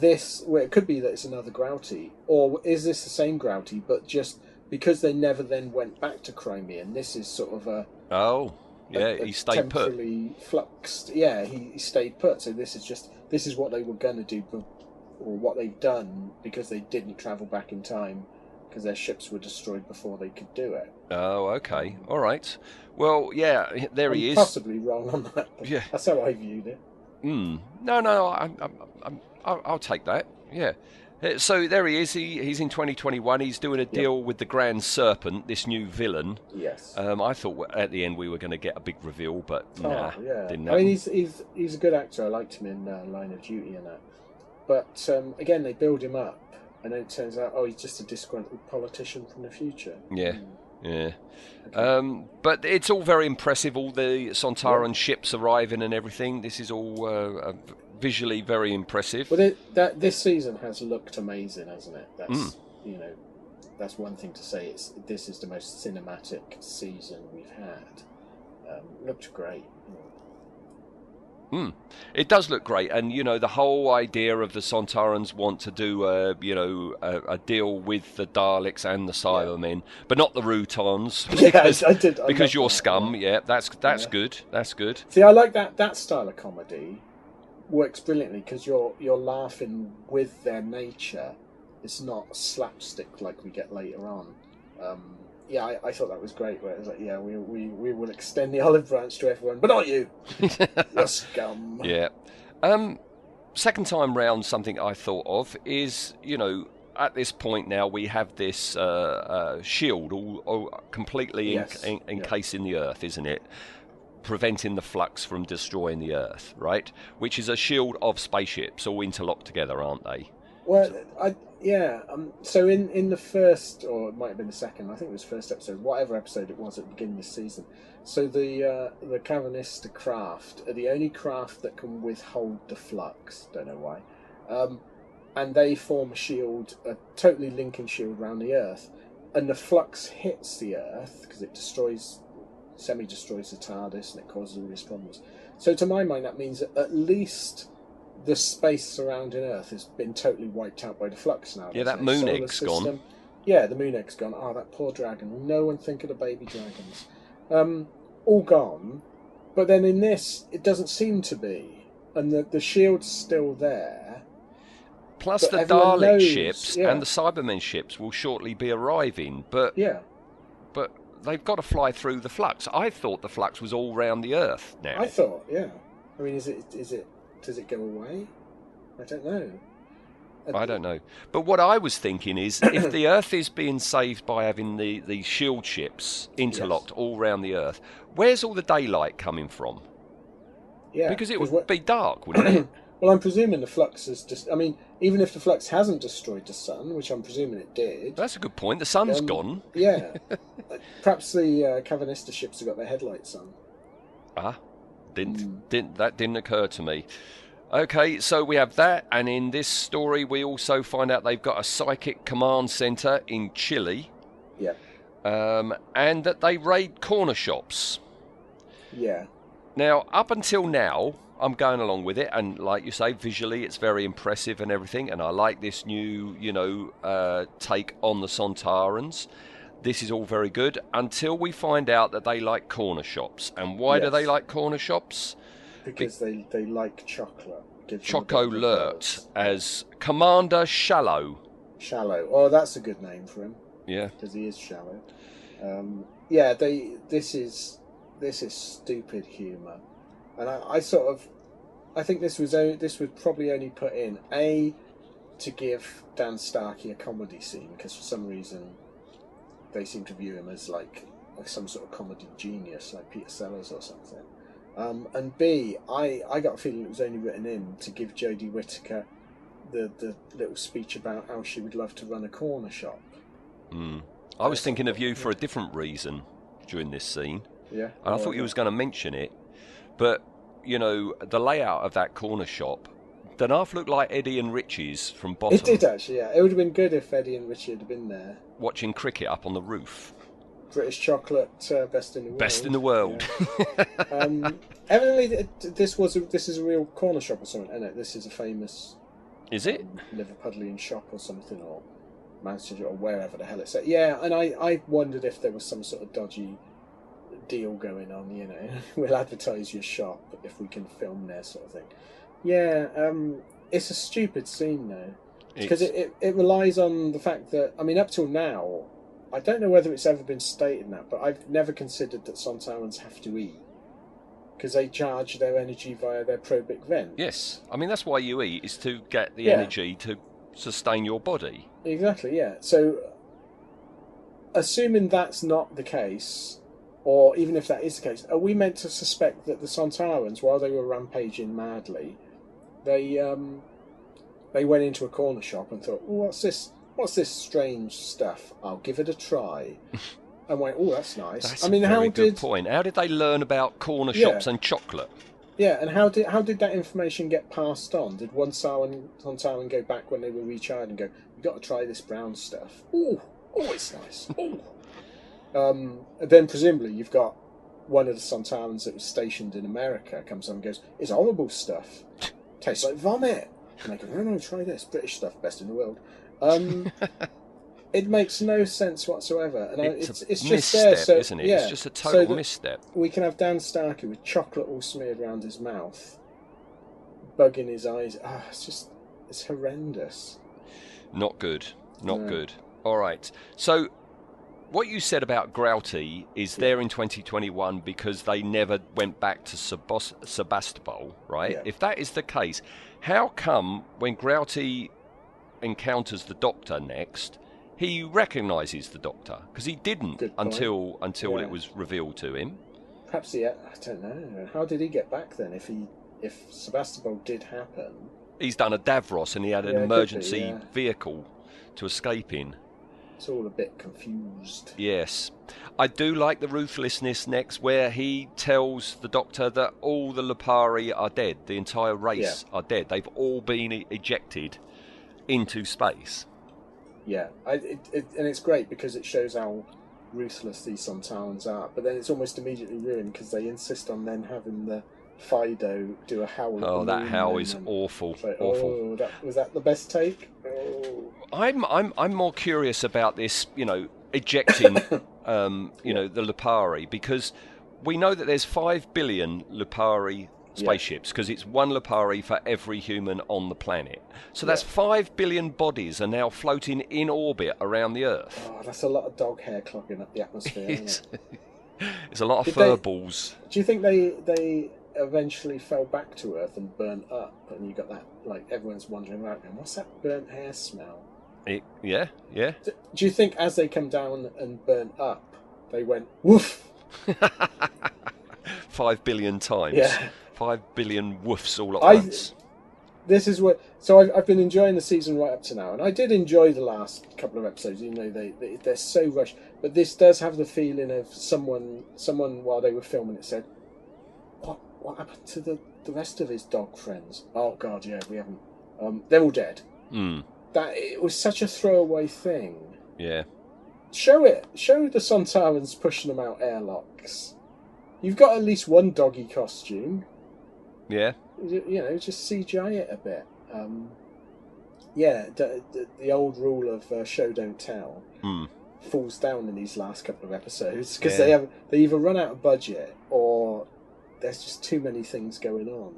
this. Well, it could be that it's another Grouty, or is this the same Grouty, but just because they never then went back to Crimea, and this is sort of a. Oh, yeah, a- a he stayed put. temporarily fluxed. Yeah, he, he stayed put. So this is just this is what they were going to do, but, or what they've done because they didn't travel back in time because their ships were destroyed before they could do it. Oh, okay, all right. Well, yeah, there he I'm is. Possibly wrong on that. But Yeah. that's how I viewed it. Mm. No, no, I'm, I'm, I'm, I'll, I'll take that. Yeah. Uh, So there he is. He, he's in 2021. He's doing a deal with the Grand Serpent, this new villain. Yes. Um, I thought at the end we were going to get a big reveal, but Oh, nah, yeah. didn't I mean, he's he's he's a good actor. I liked him in uh, Line of Duty and that. But um, again, they build him up, and then it turns out, oh, he's just a disgruntled politician from the future. Yeah, yeah. Um, but it's all very impressive. All the Sontaran ships arriving and everything. This is all uh, uh, visually very impressive. But it, that this season has looked amazing, hasn't it? That's Mm. you know, that's one thing to say. It's this is the most cinematic season we've had. Um, looked great. Hmm. It does look great, and you know the whole idea of the Sontarans want to do a you know a, a deal with the Daleks and the Cybermen, but not the Rutans Yeah, because, I did- I because you're that, scum. Yeah, that's that's Yeah. good. That's good. See, I like that that style of comedy works brilliantly because you're you're laughing with their nature. It's not slapstick like we get later on. Um, yeah, I, I thought that was great. Where it was like, yeah, we, we, we will extend the olive branch to everyone, but not you. You're scum. Yeah. Um, second time round, something I thought of is you know at this point now we have this uh, uh, shield all, all completely Yes, en- en- yeah. the Earth, isn't it? Preventing the flux from destroying the Earth, right? Which is a shield of spaceships all interlocked together, aren't they? Well, I yeah. Um, so in in the first, or it might have been the second. I think it was first episode, whatever episode it was at the beginning of the season. So the uh, the Karvanista craft are the only craft that can withhold the flux. Don't know why. Um, and they form a shield, a totally linking shield around the Earth, and the flux hits the Earth because it destroys, semi-destroys the TARDIS, and it causes all these problems. So to my mind, that means that at least the space surrounding Earth has been totally wiped out by the flux now. Yeah, that it? moon Solar egg's gone. system- Yeah, the moon egg's gone. Oh, that poor dragon. No one think of the baby dragons? Um, all gone. But then in this, it doesn't seem to be. And the, the shield's still there. Plus, the Dalek knows, ships yeah. and the Cybermen ships will shortly be arriving, but Yeah. but they've got to fly through the flux. I thought the flux was all round the Earth now. I thought, yeah. I mean, is it is it does it go away? I don't know. I don't know. But what I was thinking is if the Earth is being saved by having the, the shield ships interlocked all round the Earth, where's all the daylight coming from? Yeah, because it would be dark, wouldn't it? Well, I'm presuming the flux is just. I mean, even if the flux hasn't destroyed the sun, which I'm presuming it did. That's a good point. The sun's um, gone. Yeah. Perhaps the uh, Karvanista ships have got their headlights on. Ah, didn't, Hmm. didn't that didn't occur to me. Okay, so we have that, and in this story, we also find out they've got a psychic command center in Chile, Yeah. um, and that they raid corner shops. Yeah. Now, up until now, I'm going along with it, and like you say, visually it's very impressive and everything, and I like this new, you know, uh, take on the Sontarans. This is all very good until we find out that they like corner shops. And why do they like corner shops? Because they, they like chocolate. Gives them a Choco Lurt as Commander Shallow. Shallow. Oh, that's a good name for him. Yeah. Because he is shallow. Um, yeah, they. This is this is stupid humour, and I, I sort of, I think this was o- this was probably only put in a to give Dan Starkey a comedy scene because for some reason they seem to view him as like like some sort of comedy genius, like Peter Sellers or something. Um, and B, I, I got a feeling it was only written in to give Jodie Whittaker the, the little speech about how she would love to run a corner shop. Mm. I was thinking of you for a different reason during this scene. Yeah. And I thought you was going to mention it, but you know the layout of that corner shop. Did half look like Eddie and Richie's from Bottom It did actually, yeah. It would have been good if Eddie and Richie had been there. watching cricket up on the roof. British chocolate, uh, best in the world. Best in the world. Yeah. um, evidently, this was a, this is a real corner shop or something, isn't it? This is a famous Is it? um, Liverpudlian shop or something, or Manchester or wherever the hell it's at. Yeah, and I, I wondered if there was some sort of dodgy deal going on. You know, we'll advertise your shop if we can film there, sort of thing. Yeah, um, it's a stupid scene though, because it, it, it relies on the fact that I mean, up till now, I don't know whether it's ever been stated that, but I've never considered that Sontarans have to eat because they charge their energy via their probic vent. Yes. I mean that's why you eat is to get the Yeah. energy to sustain your body. Exactly, yeah. So, assuming that's not the case, or even if that is the case, are we meant to suspect that the Sontarans, while they were rampaging madly, they um, they went into a corner shop and thought, oh, "What's this? What's this strange stuff? I'll give it a try." and went, "Oh, that's nice." That's I mean, a very how good did point. How did they learn about corner Yeah. shops and chocolate? yeah, and how did how did that information get passed on? Did one Sarwan Sontaran go back when they were recharged and go, "We've got to try this brown stuff." Oh, oh, it's nice. Ooh. Um, and then presumably you've got one of the Sontarans that was stationed in America comes on and goes, "It's horrible stuff. Tastes like vomit." And they go, "No, no, try this British stuff, best in the world." Um, it makes no sense whatsoever, and I, It's, it's a it's just misstep, there, so isn't it? yeah, It's just a total that- misstep. we can have Dan Starkey with chocolate all smeared around his mouth, bug in his eyes. Ah, it's just it's horrendous. Not good. Not No. good. All right. So, what you said about Grouty is there in 2021 because they never went back to Sebas- Sebastopol, right? Yeah. If that is the case, how come when Grouty encounters the Doctor next, he recognises the Doctor? Because he didn't Good point. until until Yeah. it was revealed to him. Perhaps he, I don't know. How did he get back then? If he, if Sebastopol did happen, He's done a Davros and he had an be, emergency yeah. vehicle to escape in. It's all a bit confused. Yes. I do like the ruthlessness next, where he tells the doctor that all the Lupari are dead. The entire race are dead. They've all been e- ejected into space. Yeah, I, it, it, and it's great because it shows how ruthless these Sontarans are. But then it's almost immediately ruined because they insist on then having the Fido do a howl. Oh, that howl is awful. like, Awful. Oh, that, was that the best take? Oh. I'm I'm I'm more curious about this, you know, ejecting um, you know, the Lupari because we know that there's 5 billion Lupari spaceships because it's one Lupari for every human on the planet. So that's Yeah. 5 billion bodies are now floating in orbit around the earth. Oh, that's a lot of dog hair clogging up the atmosphere. isn't it? It's a lot of Did fur they- balls. Do you think they they eventually fell back to Earth and burnt up, and you got that like everyone's wondering around going, what's that burnt hair smell? It, yeah, yeah. D- Do you think as they come down and burnt up, they went woof? Five billion times. Yeah. Five billion woofs all at I- once. This is what. So I've, I've been enjoying the season right up to now, and I did enjoy the last couple of episodes, You know, they, they they're so rushed. But this does have the feeling of someone someone while they were filming it said, "What happened to the the rest of his dog friends?" Oh God, yeah, we haven't. Um, they're all dead. Hmm. That it was such a throwaway thing. Yeah. Show it. Show the Sontarans pushing them out airlocks. You've got at least one doggy costume. Yeah. You you know, just CGI it a bit. Um, yeah, the, the, the old rule of uh, show don't tell Hmm. falls down in these last couple of episodes because Yeah. they have they either run out of budget or there's just too many things going on.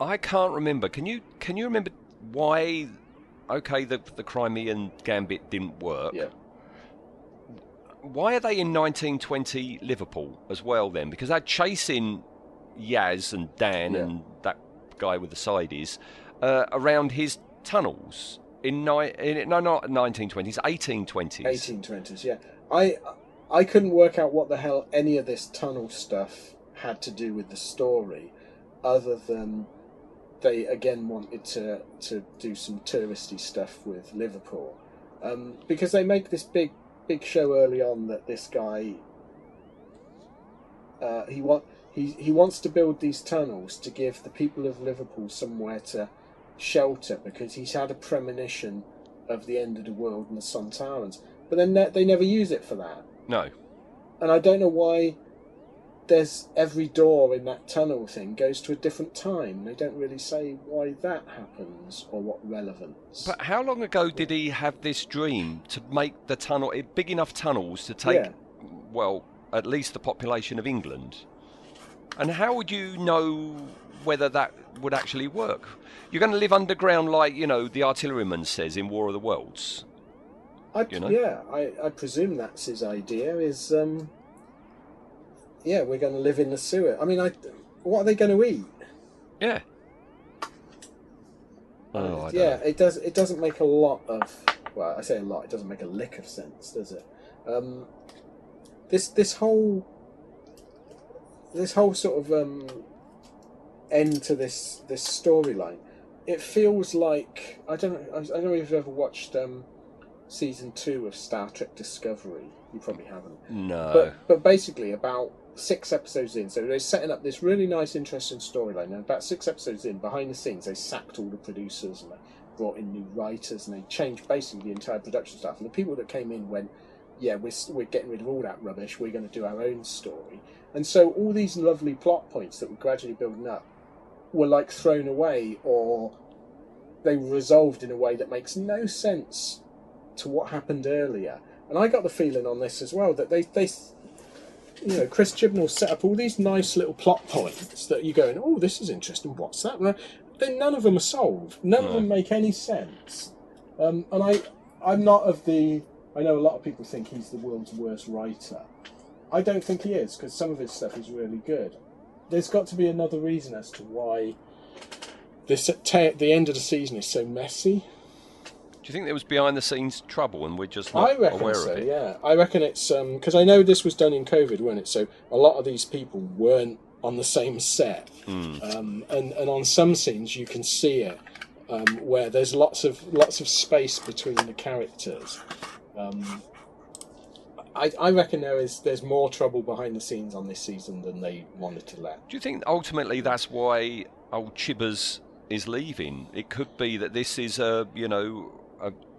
I can't remember. Can you can you remember why? Okay, the the Crimean Gambit didn't work. Yeah. why are they in 1920 Liverpool as well then? Because they're chasing Yaz and Dan Yeah. and that guy with the sideys uh, around his tunnels in, ni- in no not 1920s 1820s. 1820s, yeah. I I couldn't work out what the hell any of this tunnel stuff had to do with the story, other than they again wanted to to do some touristy stuff with Liverpool, um, because they make this big big show early on that this guy uh, he want he he wants to build these tunnels to give the people of Liverpool somewhere to shelter because he's had a premonition of the end of the world and the Sontarans. But then ne- they never use it for that, No. and I don't know why. There's every door in that tunnel thing goes to a different time. They don't really say why that happens or what relevance. But how long ago did he have this dream to make the tunnel eh, big enough tunnels to take Yeah. well at least the population of England? And how would you know whether that would actually work? You're going to live underground like you know the artilleryman says in War of the Worlds. I, you know? Yeah, I, I presume that's his idea. Is um, yeah, we're going to live in the sewer. I mean, I, what are they going to eat? Yeah. Oh, I don't yeah, know. it does. It doesn't make a lot of. Well, I say a lot. It doesn't make a lick of sense, does it? Um, this this whole this whole sort of um, end to this this storyline. It feels like I don't know. I I don't know if you've ever watched um, season two of Star Trek Discovery. You probably haven't. No. But but basically, about six episodes in, so they're setting up this really nice, interesting storyline. And about six episodes in, behind the scenes, they sacked all the producers and they brought in new writers and they changed basically the entire production staff. And the people that came in went, "Yeah, we're we're getting rid of all that rubbish. We're going to do our own story." And so all these lovely plot points that were gradually building up were like thrown away or they were resolved in a way that makes no sense to what happened earlier. And I got the feeling on this as well that they, they you know, Chris Chibnall set up all these nice little plot points that you're going, oh, this is interesting. What's that? Then none of them are solved. None of them make any sense. Um, and I, I'm not of the. I know a lot of people think he's the world's worst writer. I don't think he is because some of his stuff is really good. There's got to be another reason as to why this ta the end of the season is so messy. Do you think there was behind the scenes trouble and we're just not I reckon aware so. of it? Yeah, I reckon it's because I know this was done in COVID, wasn't it? So a lot of these people weren't on the same set, Hmm. um, and and on some scenes you can see it um, where there's lots of lots of space between the characters. Um, I, I reckon there is there's more trouble behind the scenes on this season than they wanted to let. Do you think ultimately that's why old Chibbers is leaving? It could be that this is a you know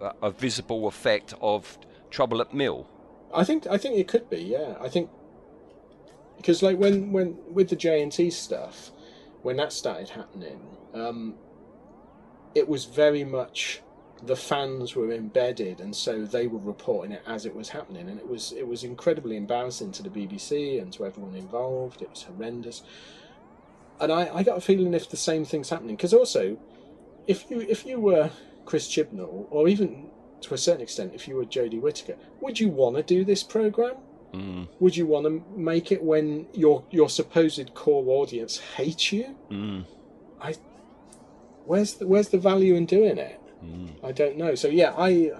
a, a- visible effect of trouble at Mill. I think I think it could be, yeah. I think because like when when with the J and T stuff, when that started happening, um, it was very much the fans were embedded, and so they were reporting it as it was happening, and it was it was incredibly embarrassing to the BBC and to everyone involved. It was horrendous, and I, I got a feeling if the same thing's happening, because also, if you if you were Chris Chibnall, or even to a certain extent, if you were Jodie Whittaker, would you want to do this program? Mm, Would you want to make it when your your supposed core audience hates you? mm, I where's the, where's the value in doing it? mm. I don't know. So yeah, I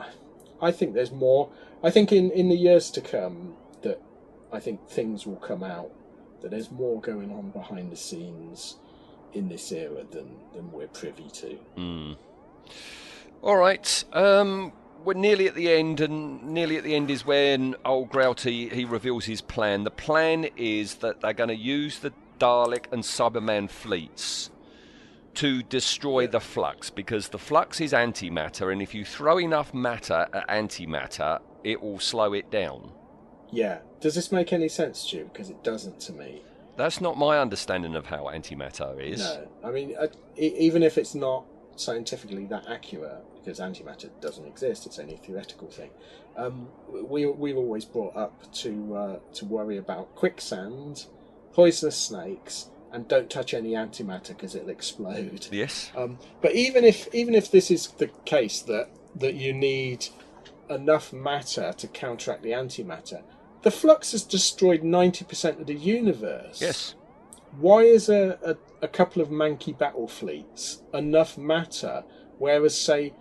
I think there's more. I think in in the years to come that I think things will come out that there's more going on behind the scenes in this era than than we're privy to. All right. Um, we're nearly at the end, and nearly at the end is when old Grouty he reveals his plan. The plan is that they're going to use the Dalek and Cyberman fleets to destroy the flux because the flux is antimatter, and if you throw enough matter at antimatter, it will slow it down. Yeah. Does this make any sense, Stu? Because it doesn't to me. That's not my understanding of how antimatter is. No, I mean, e- even if it's not scientifically that accurate, because antimatter doesn't exist, it's only a theoretical thing. Um, we we've always brought up to uh, to worry about quicksand, poisonous snakes, and don't touch any antimatter because it'll explode. Yes. Um, but even if even if this is the case that that you need enough matter to counteract the antimatter, the flux has destroyed ninety percent of the universe. Yes. Why is a, a, a couple of manky battle fleets enough matter, whereas say,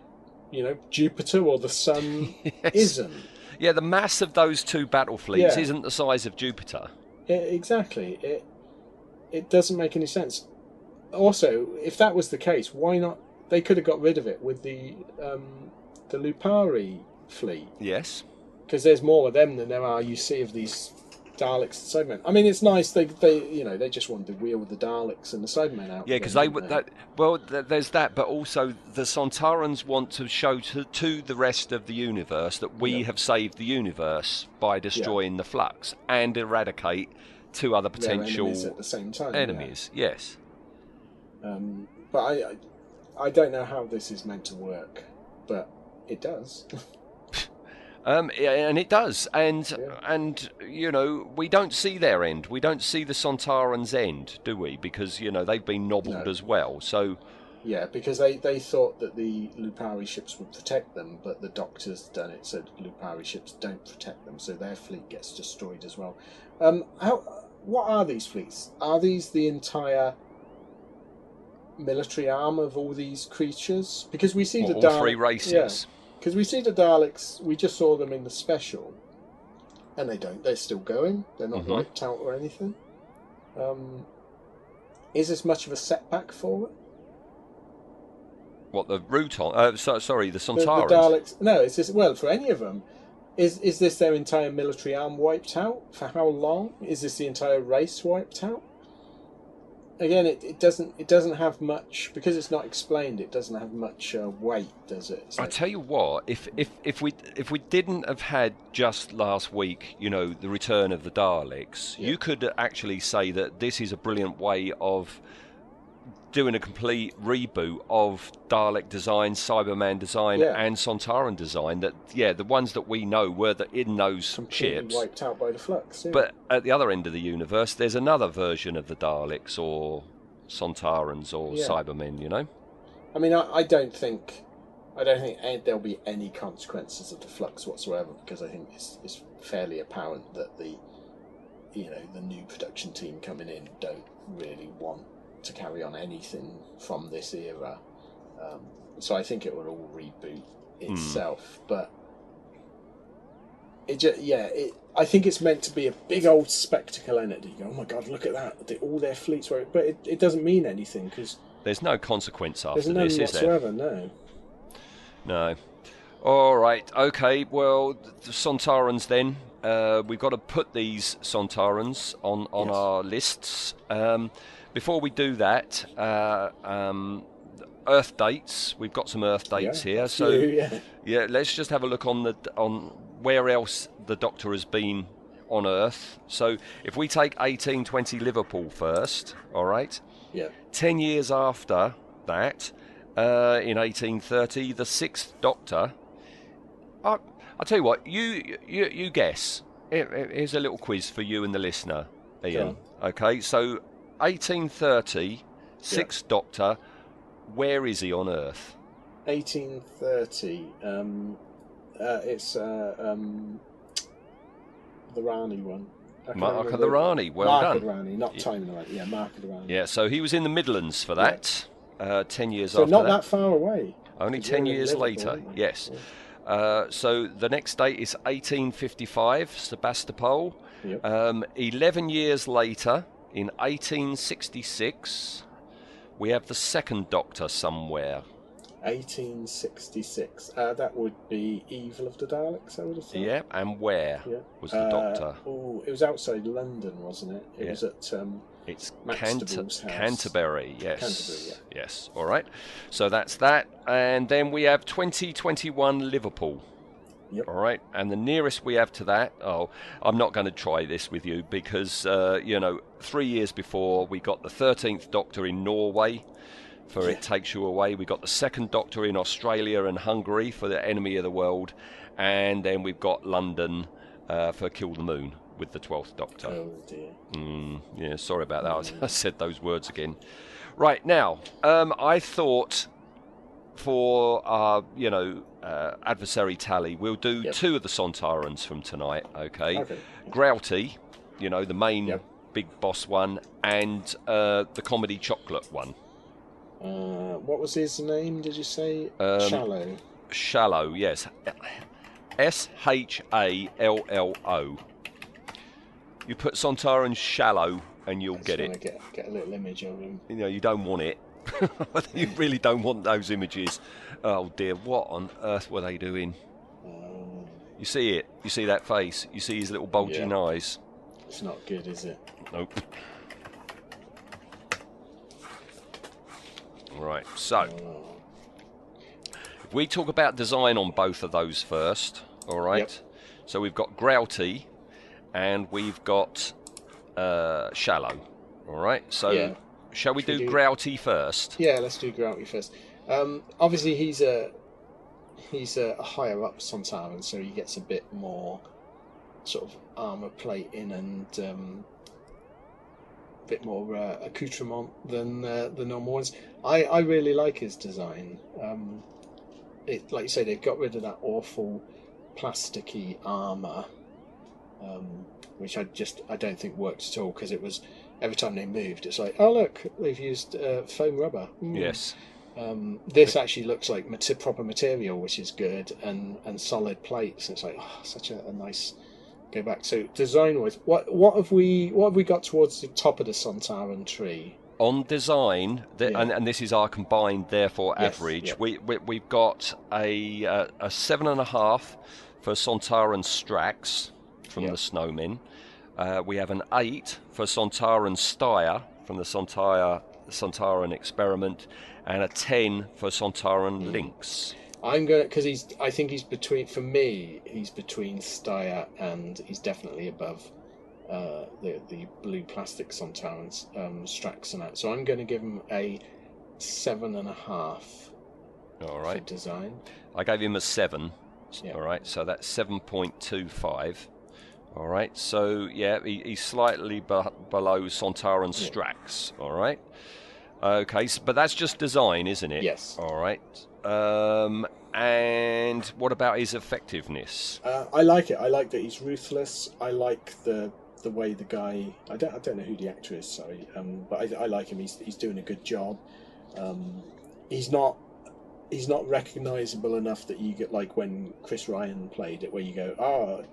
you know, Jupiter or the Sun Yes. isn't? Yeah, the mass of those two battle fleets Yeah. isn't the size of Jupiter. I- exactly. It it doesn't make any sense. Also, if that was the case, why not? They could have got rid of it with the um, the Lupari fleet Yes. because there's more of them than there are you see of these Daleks and Cybermen. I mean, it's nice they they you know they just wanted to wheel the Daleks and the Cybermen out. Yeah, because they would. That, well, th- there's that, but also the Sontarans want to show to, to the rest of the universe that we Yeah. have saved the universe by destroying the flux and eradicate two other potential enemies at the same time. yeah. enemies. Yes. Um, but I, I I don't know how this is meant to work, but it does. Um, and it does, and Yeah. and you know we don't see their end. We don't see the Sontarans' end, do we? Because you know they've been nobbled No. as well. So Yeah, because they, they thought that the Lupari ships would protect them, but the Doctor's done it so Lupari ships don't protect them, so their fleet gets destroyed as well. Um, how? What are these fleets? Are these the entire military arm of all these creatures? Because we see all, the all three Dalek- races. Because we see the Daleks, we just saw them in the special, and they don't. They're still going. They're not Mhm. wiped out or anything. Um, is this much of a setback for it? What the Rutan? Uh, so, sorry, the The, the Daleks. No, it's just well for any of them. Is is this their entire military arm wiped out? For how long? Is this the entire race wiped out? Again, it, it doesn't it doesn't have much because it's not explained. It doesn't have much uh, weight, does it? It's I tell you what, if if if we if we didn't have had just last week, you know, the return of the Daleks, Yeah. you could actually say that this is a brilliant way of doing a complete reboot of Dalek design, Cyberman design, Yeah. and Sontaran design. That yeah, the ones that we know were the, in those completely ships. wiped out by the flux. yeah. But at the other end of the universe, there's another version of the Daleks or Sontarans or Yeah. Cybermen. You know. I mean, I, I don't think, I don't think there'll be any consequences of the flux whatsoever because I think it's, it's fairly apparent that the, you know, the new production team coming in don't really want to carry on anything from this era. Um, so I think it will all reboot itself. But it just, yeah, it. I think it's meant to be a big old spectacle in it. You go, oh my god, look at that! They, all their fleets were, but it, it doesn't mean anything because There's no consequence after there's none this, is there? whatsoever. No. No. All right. Okay. Well, the Sontarans then. Uh, we've got to put these Sontarans on on Yes. our lists. Um, before we do that, uh, um, Earth dates. We've got some Earth dates Yeah, here. So yeah. yeah, let's just have a look on the on where else the Doctor has been on Earth. So if we take 1820 Liverpool first, all right. Yeah. Ten years after that, uh, in 1830, the Sixth Doctor. I, I'll tell you what. You you, you guess. Here- here- Here's a little quiz for you and the listener, Ian. Okay, so 1830, Sixth Doctor. Where is he on Earth? 1830. Um, uh, it's uh, um, the Rani one. Mark of the Rani. Well Mark done. of Rani, not Time of the Rani. Yeah, Mark of the Rani. Yeah, so he was in the Midlands for that. Uh, ten years So after not that. that far away. Only 10 years later, yes. Uh, so the next date is 1855, Sebastopol. Yep. Um, 11 years later, in 1866, we have the second Doctor somewhere. 1866. Uh, that would be Evil of the Daleks, I would have thought. Yeah, and where Yeah. was the Doctor? Oh, it was outside London, wasn't it? It Yeah. was at. Um, It's Canter-. Canterbury, yes. Canterbury, Yes, all right. So that's that. And then we have 2021 Liverpool. Yep. All right. And the nearest we have to that, oh, I'm not going to try this with you because, uh, you know, three years before we got the 13th Doctor in Norway for It Takes You Away. We got the second Doctor in Australia and Hungary for The Enemy of the World. And then we've got London uh, for Kill the Moon with the 12th Doctor. oh dear. Mm, yeah, sorry about that. I said those words again. Right now, um, I thought for our, you know, uh, adversary tally, we'll do Yep. two of the Sontarans from tonight. Okay. Okay. Grouty, you know, the main Yep. big boss one, and uh, the comedy chocolate one. Uh, what was his name? Did you say Um, Shallow? Shallow, yes. S H A L L O. You put Sontaran shallow and you'll get it. Get, get a little image of him. You know, you don't want it. you really don't want those images. Oh dear, what on earth were they doing? You see it. You see that face. You see his little bulging Yeah. eyes. it's not good, is it? Nope. Right, so we talk about design on both of those first, all right? Yep. So we've got Grouty and we've got uh, Shallow, all right? So Yeah. Shall we do we do- Grouty first? Yeah, let's do Grouty first. Um, obviously, he's a he's a higher up Sontaran, so he gets a bit more sort of armor plating and um, a bit more uh, accoutrement than uh, the normal ones. I, I really like his design. Um, it, like you say, they've got rid of that awful plasticky armor, um, which I just I don't think worked at all because it was every time they moved, it's like oh look, they've used uh, foam rubber. Mm. Yes. Um, this actually looks like mate- proper material, which is good, and, and solid plates. It's like oh, such a, a nice go back. So design wise, what what have we what have we got towards the top of the Sontaran tree? On design, th- Yeah. and, and this is our combined, therefore, Yes, average, we, we, we've got a, a seven and a half for Sontaran Strax from the Snowmen. Uh, we have an eight for Sontaran Styre from the Sontara, Sontaran Experiment, and a ten for Sontaran Linx. I'm gonna because he's I think he's between for me he's between Styre and he's definitely above uh, the the blue plastic Sontarans um, Strax that. So I'm going to give him a 7.5 All right. design. I gave him a seven. Yeah. All right, so that's seven point two five. All right, so yeah, he, he's slightly be- below Sontaran Strax. All right, okay, so, but that's just design, isn't it? Yes. All right. Um, and what about his effectiveness? Uh, I like it. I like that he's ruthless. I like the the way the guy. I don't. I don't know who the actor is. Sorry, um, but I, I like him. He's he's doing a good job. Um, he's not. He's not recognizable enough that you get like when Chris Ryan played it, where you go, "Oh,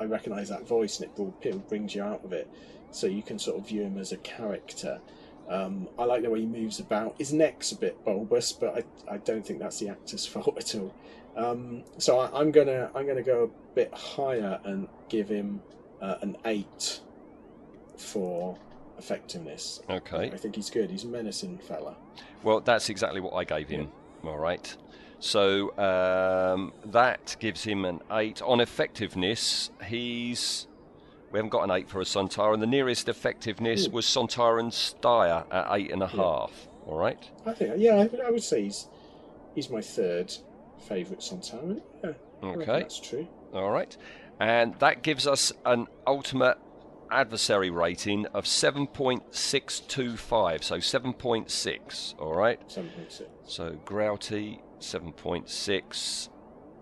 I recognize that voice," and it it brings you out of it. So you can sort of view him as a character. Um, I like the way he moves about. His neck's a bit bulbous, but I, I don't think that's the actor's fault at all. Um, so I, I'm gonna I'm gonna go a bit higher and give him uh, an eight for effectiveness. Okay. I think he's good. He's a menacing fella. Well, that's exactly what I gave him. All right. So um, that gives him an eight. On effectiveness, he's. We haven't got an eight for a Sontaran. The nearest effectiveness was Sontaran Styre at eight and a half. All right. I think yeah, I, would- I would say he's he's my third favourite Sontaran. Yeah, Okay. that's true. All right. And that gives us an ultimate adversary rating of 7.625. So 7.6. All right. Seven point six. So Grouty, 7.6.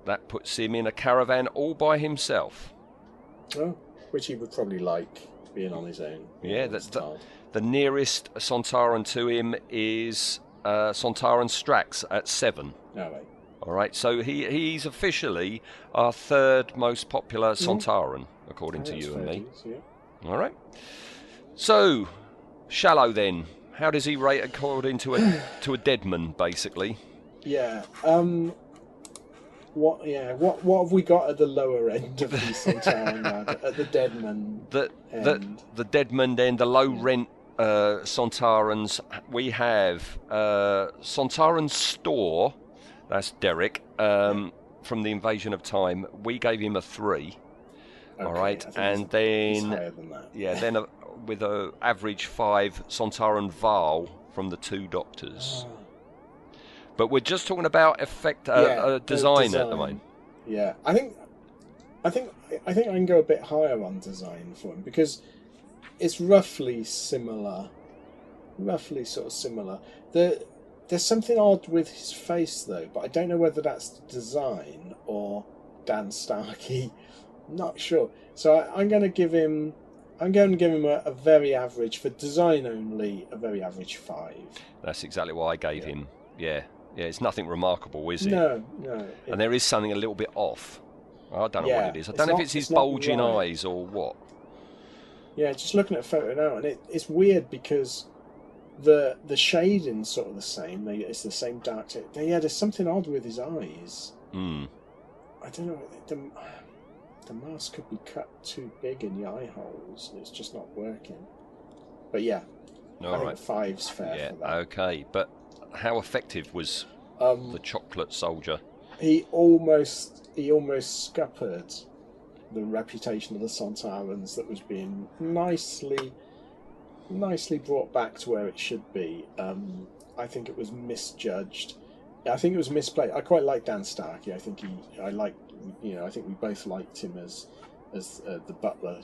That puts him in a caravan all by himself. Oh, which he would probably like being on his own. Yeah, that's the, the nearest Sontaran to him is uh, Sontaran Strax at 7. No way. All right, so he, he's officially our third most popular Sontaran, according to Mm-hmm. That's you and me. yeah. All right. So, Shallow then. How does he rate according to a to a deadman, basically? Yeah. Um. What? Yeah. What? What have we got at the lower end of the Sontaran lad? At the Deadman. The the the deadman then the low rent uh, Sontarans. We have uh, Sontaran Stor. That's Derek from the Invasion of Time. We gave him a three. all Okay, right, I think and then he's than that. yeah, then a, with a average five Sontaran Varl from the Two Doctors. But we're just talking about effect uh, Yeah, uh, the design, at the moment. Yeah, I think, I think, I think I can go a bit higher on design for him because it's roughly similar, roughly sort of similar. The there's something odd with his face though, but I don't know whether that's the design or Dan Starkey. Not sure. So I, I'm going to give him. I'm going to give him a, a very average for design only, a very average five. That's exactly what I gave him. Yeah, yeah. It's nothing remarkable, is it? No, no. And there is something a little bit off. I don't know Yeah, what it is. I don't know not- if it's his it's bulging right. eyes or what. Yeah, just looking at a photo now, and it, it's weird because the the shading's sort of the same. They, it's the same dark. Yeah, there's something odd with his eyes. Hmm. I don't know. The, the mask could be cut too big in the eye holes. and It's just not working. But yeah, I All think right. five's fair Yeah. for that. Okay. But how effective was Um, the chocolate soldier? he almost he almost scuppered the reputation of the Sontarans that was being nicely nicely brought back to where it should be. Um, I think it was misjudged. I think it was misplayed. I quite like Dan Starkey. I think he. I like. You know. I think we both liked him as as uh, the butler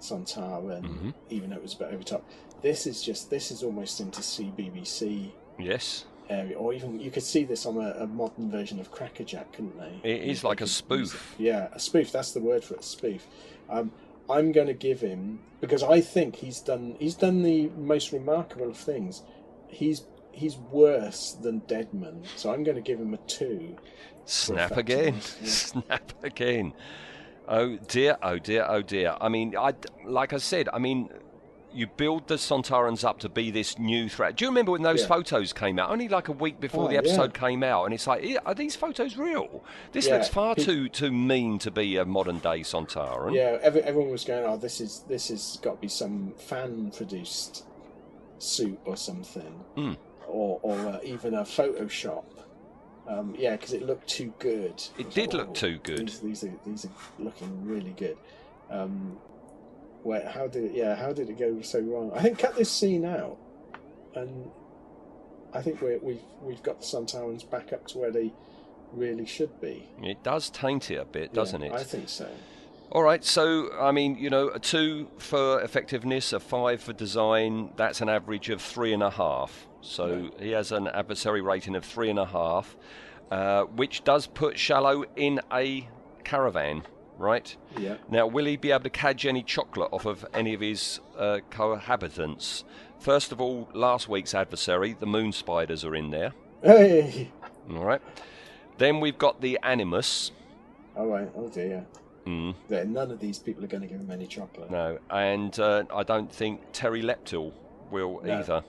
Sontaran, Mhm. even though it was a bit over top. This is just. This is almost into CBBC Yes. area, or even you could see this on a, a modern version of Crackerjack, couldn't they? It is like a spoof. Yeah, a spoof. That's the word for it. Spoof. Um, I'm going to give him because I think he's done. He's done the most remarkable of things. He's he's worse than Deadman, so I'm going to give him a two. Snap again. effectiveness, Snap again. Oh dear, oh dear, oh dear. I mean, I, like I said, I mean, you build the Sontarans up to be this new threat. Do you remember when those Yeah. photos came out? Only like a week before Oh, the yeah. episode came out, and it's like, "Eh, are these photos real? This Yeah, looks far too too mean to be a modern day Sontaran. Yeah, every, everyone was going, "Oh, this is this has got to be some fan produced suit or something, Hmm. or or uh, even a Photoshop." Um, yeah, because it looked too good. It was did like, look too good. These, these are these are looking really good. Um, where how did it, yeah how did it go so wrong? I think cut this scene out, and I think we we've we've got the Sontarans back up to where they really should be. It does taint it a bit, doesn't it? I think so. All right, so I mean, you know, a two for effectiveness, a five for design. That's an average of three and a half. So he has an adversary rating of three and a half, uh, which does put Shallow in a caravan, right? Yeah. Now, will he be able to cadge any chocolate off of any of his uh, cohabitants? First of all, last week's adversary, the moon spiders, are in there. Hey. All right. Then we've got the animus. All right. Oh dear. Mm. Yeah, none of these people are going to give him any chocolate. No, and uh, I don't think Terileptil will No. either.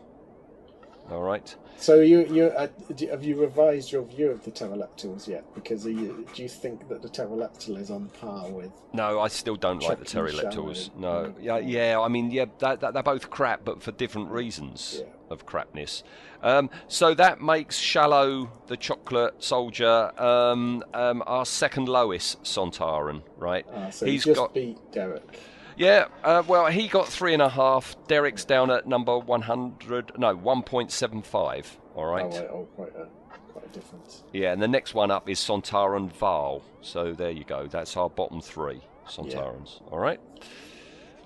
All right. So you you uh, do- have you revised your view of the Terileptils yet? Because you, do you think that the Terileptil is on par with? No, I still don't like the Leptils. No, yeah, yeah. I mean, yeah, that, that, they're both crap, but for different reasons Yeah. of crapness. Um, so that makes Shallow the chocolate soldier um, um, our second lowest Sontaran, right? Ah, so He's he just got beat Derek. Yeah, uh, well, he got three and a half. Derek's down at number 100, no, 1.75. All right. Oh, right, oh, quite a quite a difference. Yeah, and the next one up is Sontaran Varl. So there you go. That's our bottom three Sontarans. All right.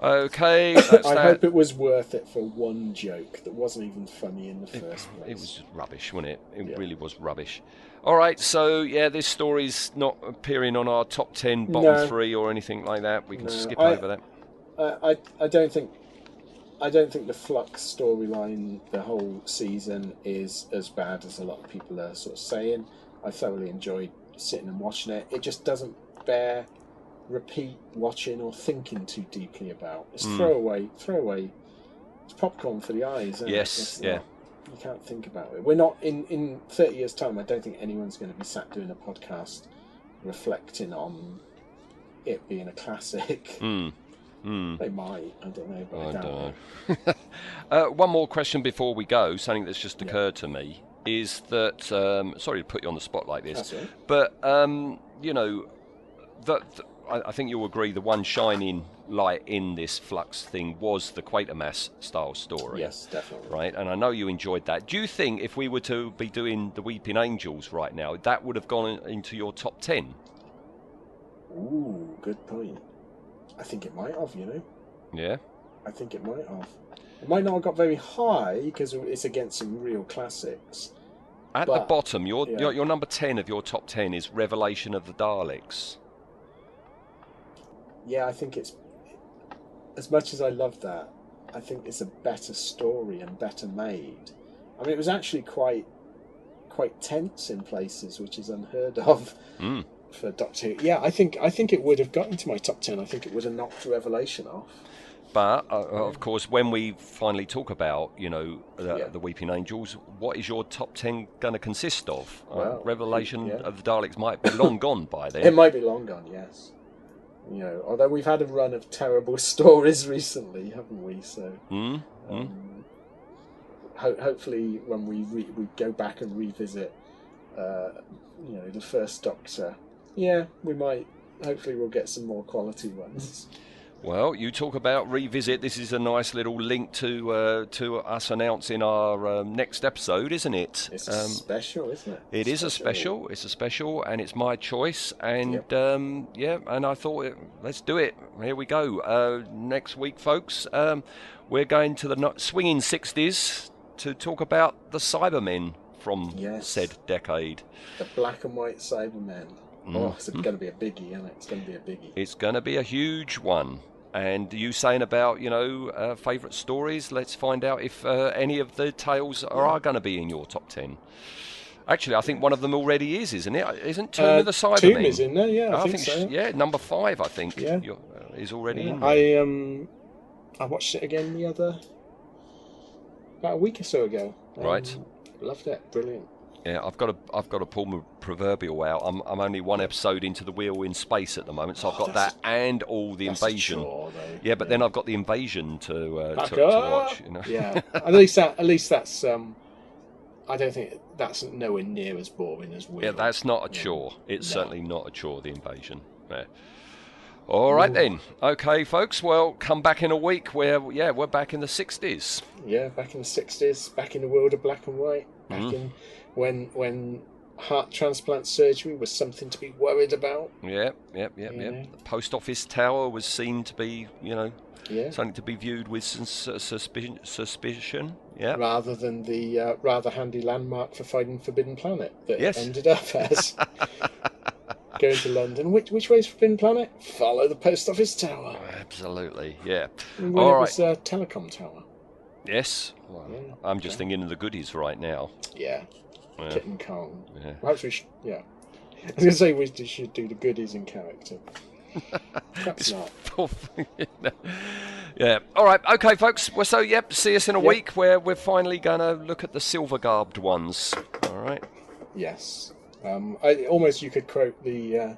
Okay. I that. hope it was worth it for one joke that wasn't even funny in the first place. It was rubbish, wasn't it? It Yeah. really was rubbish. All right, so yeah, this story's not appearing on our top ten, bottom No. three, or anything like that. We can No, skip I- over that. I I don't think I don't think the Flux storyline the whole season is as bad as a lot of people are sort of saying. I thoroughly enjoyed sitting and watching it. It just doesn't bear repeat watching or thinking too deeply about. It's Mm. throwaway throwaway. It's popcorn for the eyes. Yes, it? Yeah. not- you can't think about it. We're not in in thirty years' time. I don't think anyone's going to be sat doing a podcast reflecting on it being a classic. Hmm. Hmm. They might. I don't know, but I, I don't know. uh, one more question before we go. Something that's just Yeah. occurred to me is that um, sorry to put you on the spot like this, That's all right. but um, you know, that I, I think you'll agree the one shining light in this flux thing was the Quatermass style story. Yes, definitely. Right, and I know you enjoyed that. Do you think if we were to be doing the Weeping Angels right now, that would have gone into your top ten? Ooh, good point. I think it might have. You know, Yeah. I think it might have. It might not have got very high because it's against some real classics, At the bottom, your, yeah. your your number ten of your top ten is Revelation of the Daleks. Yeah, I think it's as much as I love that. I think it's a better story and better made. I mean, it was actually quite quite tense in places, which is unheard of Mm. For Doctor Who. Yeah, I think I think it would have gotten to my top ten. I think it would have knocked Revelation off. But uh, of course, when we finally talk about you know the, Yeah. the Weeping Angels, what is your top ten going to consist of? Uh, Revelation yeah. of the Daleks might be long gone by then. It might be long gone, yes. You know, although we've had a run of terrible stories recently, haven't we? So Mm? Mm? um, ho- hopefully, when we re- we go back and revisit, uh, you know, the first Doctor, yeah, we might. Hopefully, we'll get some more quality ones. Well, you talk about revisit. This is a nice little link to uh, to us announcing our um, next episode, isn't it? It's a special, isn't it? It is a special. It's a special, and it's my choice. And um, yeah, and I thought, let's do it. Here we go. Uh, next week, folks, um, we're going to the no- swinging sixties to talk about the Cybermen from Yes. said decade. The black and white Cybermen. Mm. Oh, it's going to be a biggie, isn't it? It's going to be a biggie. It's going to be a huge one. And you saying about you know uh, favourite stories? Let's find out if uh, any of the tales are, are going to be in your top ten. Actually, I think one of them already is, isn't it? Isn't Tomb Uh, of the Cybermen? Tomb is in there, yeah, I think sh- so. Yeah, number five, I think. Yeah. you're- uh, is already Yeah, in. There. I um, I watched it again the other about a week or so ago. Um, Right. Loved it. Brilliant. Yeah, I've got to I've got to pull my proverbial out. I'm I'm only one episode into the wheel in space at the moment, so I've got that and all the invasion. chore, yeah, but then I've got the invasion to uh, to, to watch. You know. Yeah. at least that. At least that's. Um, I don't think that's nowhere near as boring as Wheel. Yeah, that's not a chore. It's No. certainly not a chore, the invasion. Yeah. All right then. Okay, folks. Well, come back in a week where, yeah, we're back in the 60s. Yeah, back in the sixties, back in the world of black and white, back Mhm. in when when heart transplant surgery was something to be worried about. Yep, yep, yep, Yeah. yep. The post office tower was seen to be, you know, Yeah. something to be viewed with sus- suspicion. suspicion. Yeah. rather than the uh, rather handy landmark for finding Forbidden Planet that Yes. ended up as. Going to London. Which which way's Forbidden Planet? Follow the post office tower. Absolutely. Yeah. When All it right. was uh, telecom tower. Yes. Well, Yeah, I'm just thinking of the goodies right now. Yeah. Yeah. Kitten Kong. Yeah. Perhaps we should. Yeah. I was going to say we should do the goodies in character. Perhaps not. yeah. All right. Okay, folks. Well, so yep. See us in a Yep. week where we're finally gonna look at the silver garbed ones. All right. Yes. Um, I, almost you could quote the uh,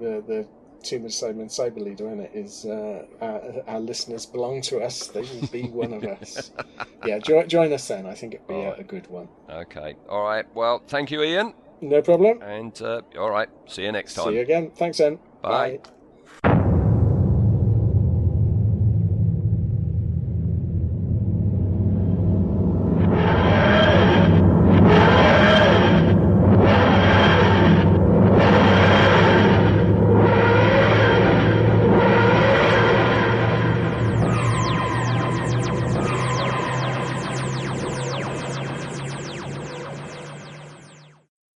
the the Of Simon Cyber Leader in it is uh, our, our listeners belong to us. They will be one of us. Yeah, jo- join us then. I think it'd be a, a good one. Okay. All right. Well, thank you, Ian. No problem. And uh, all right. See you next time. See you again. Thanks, then. Bye. Bye.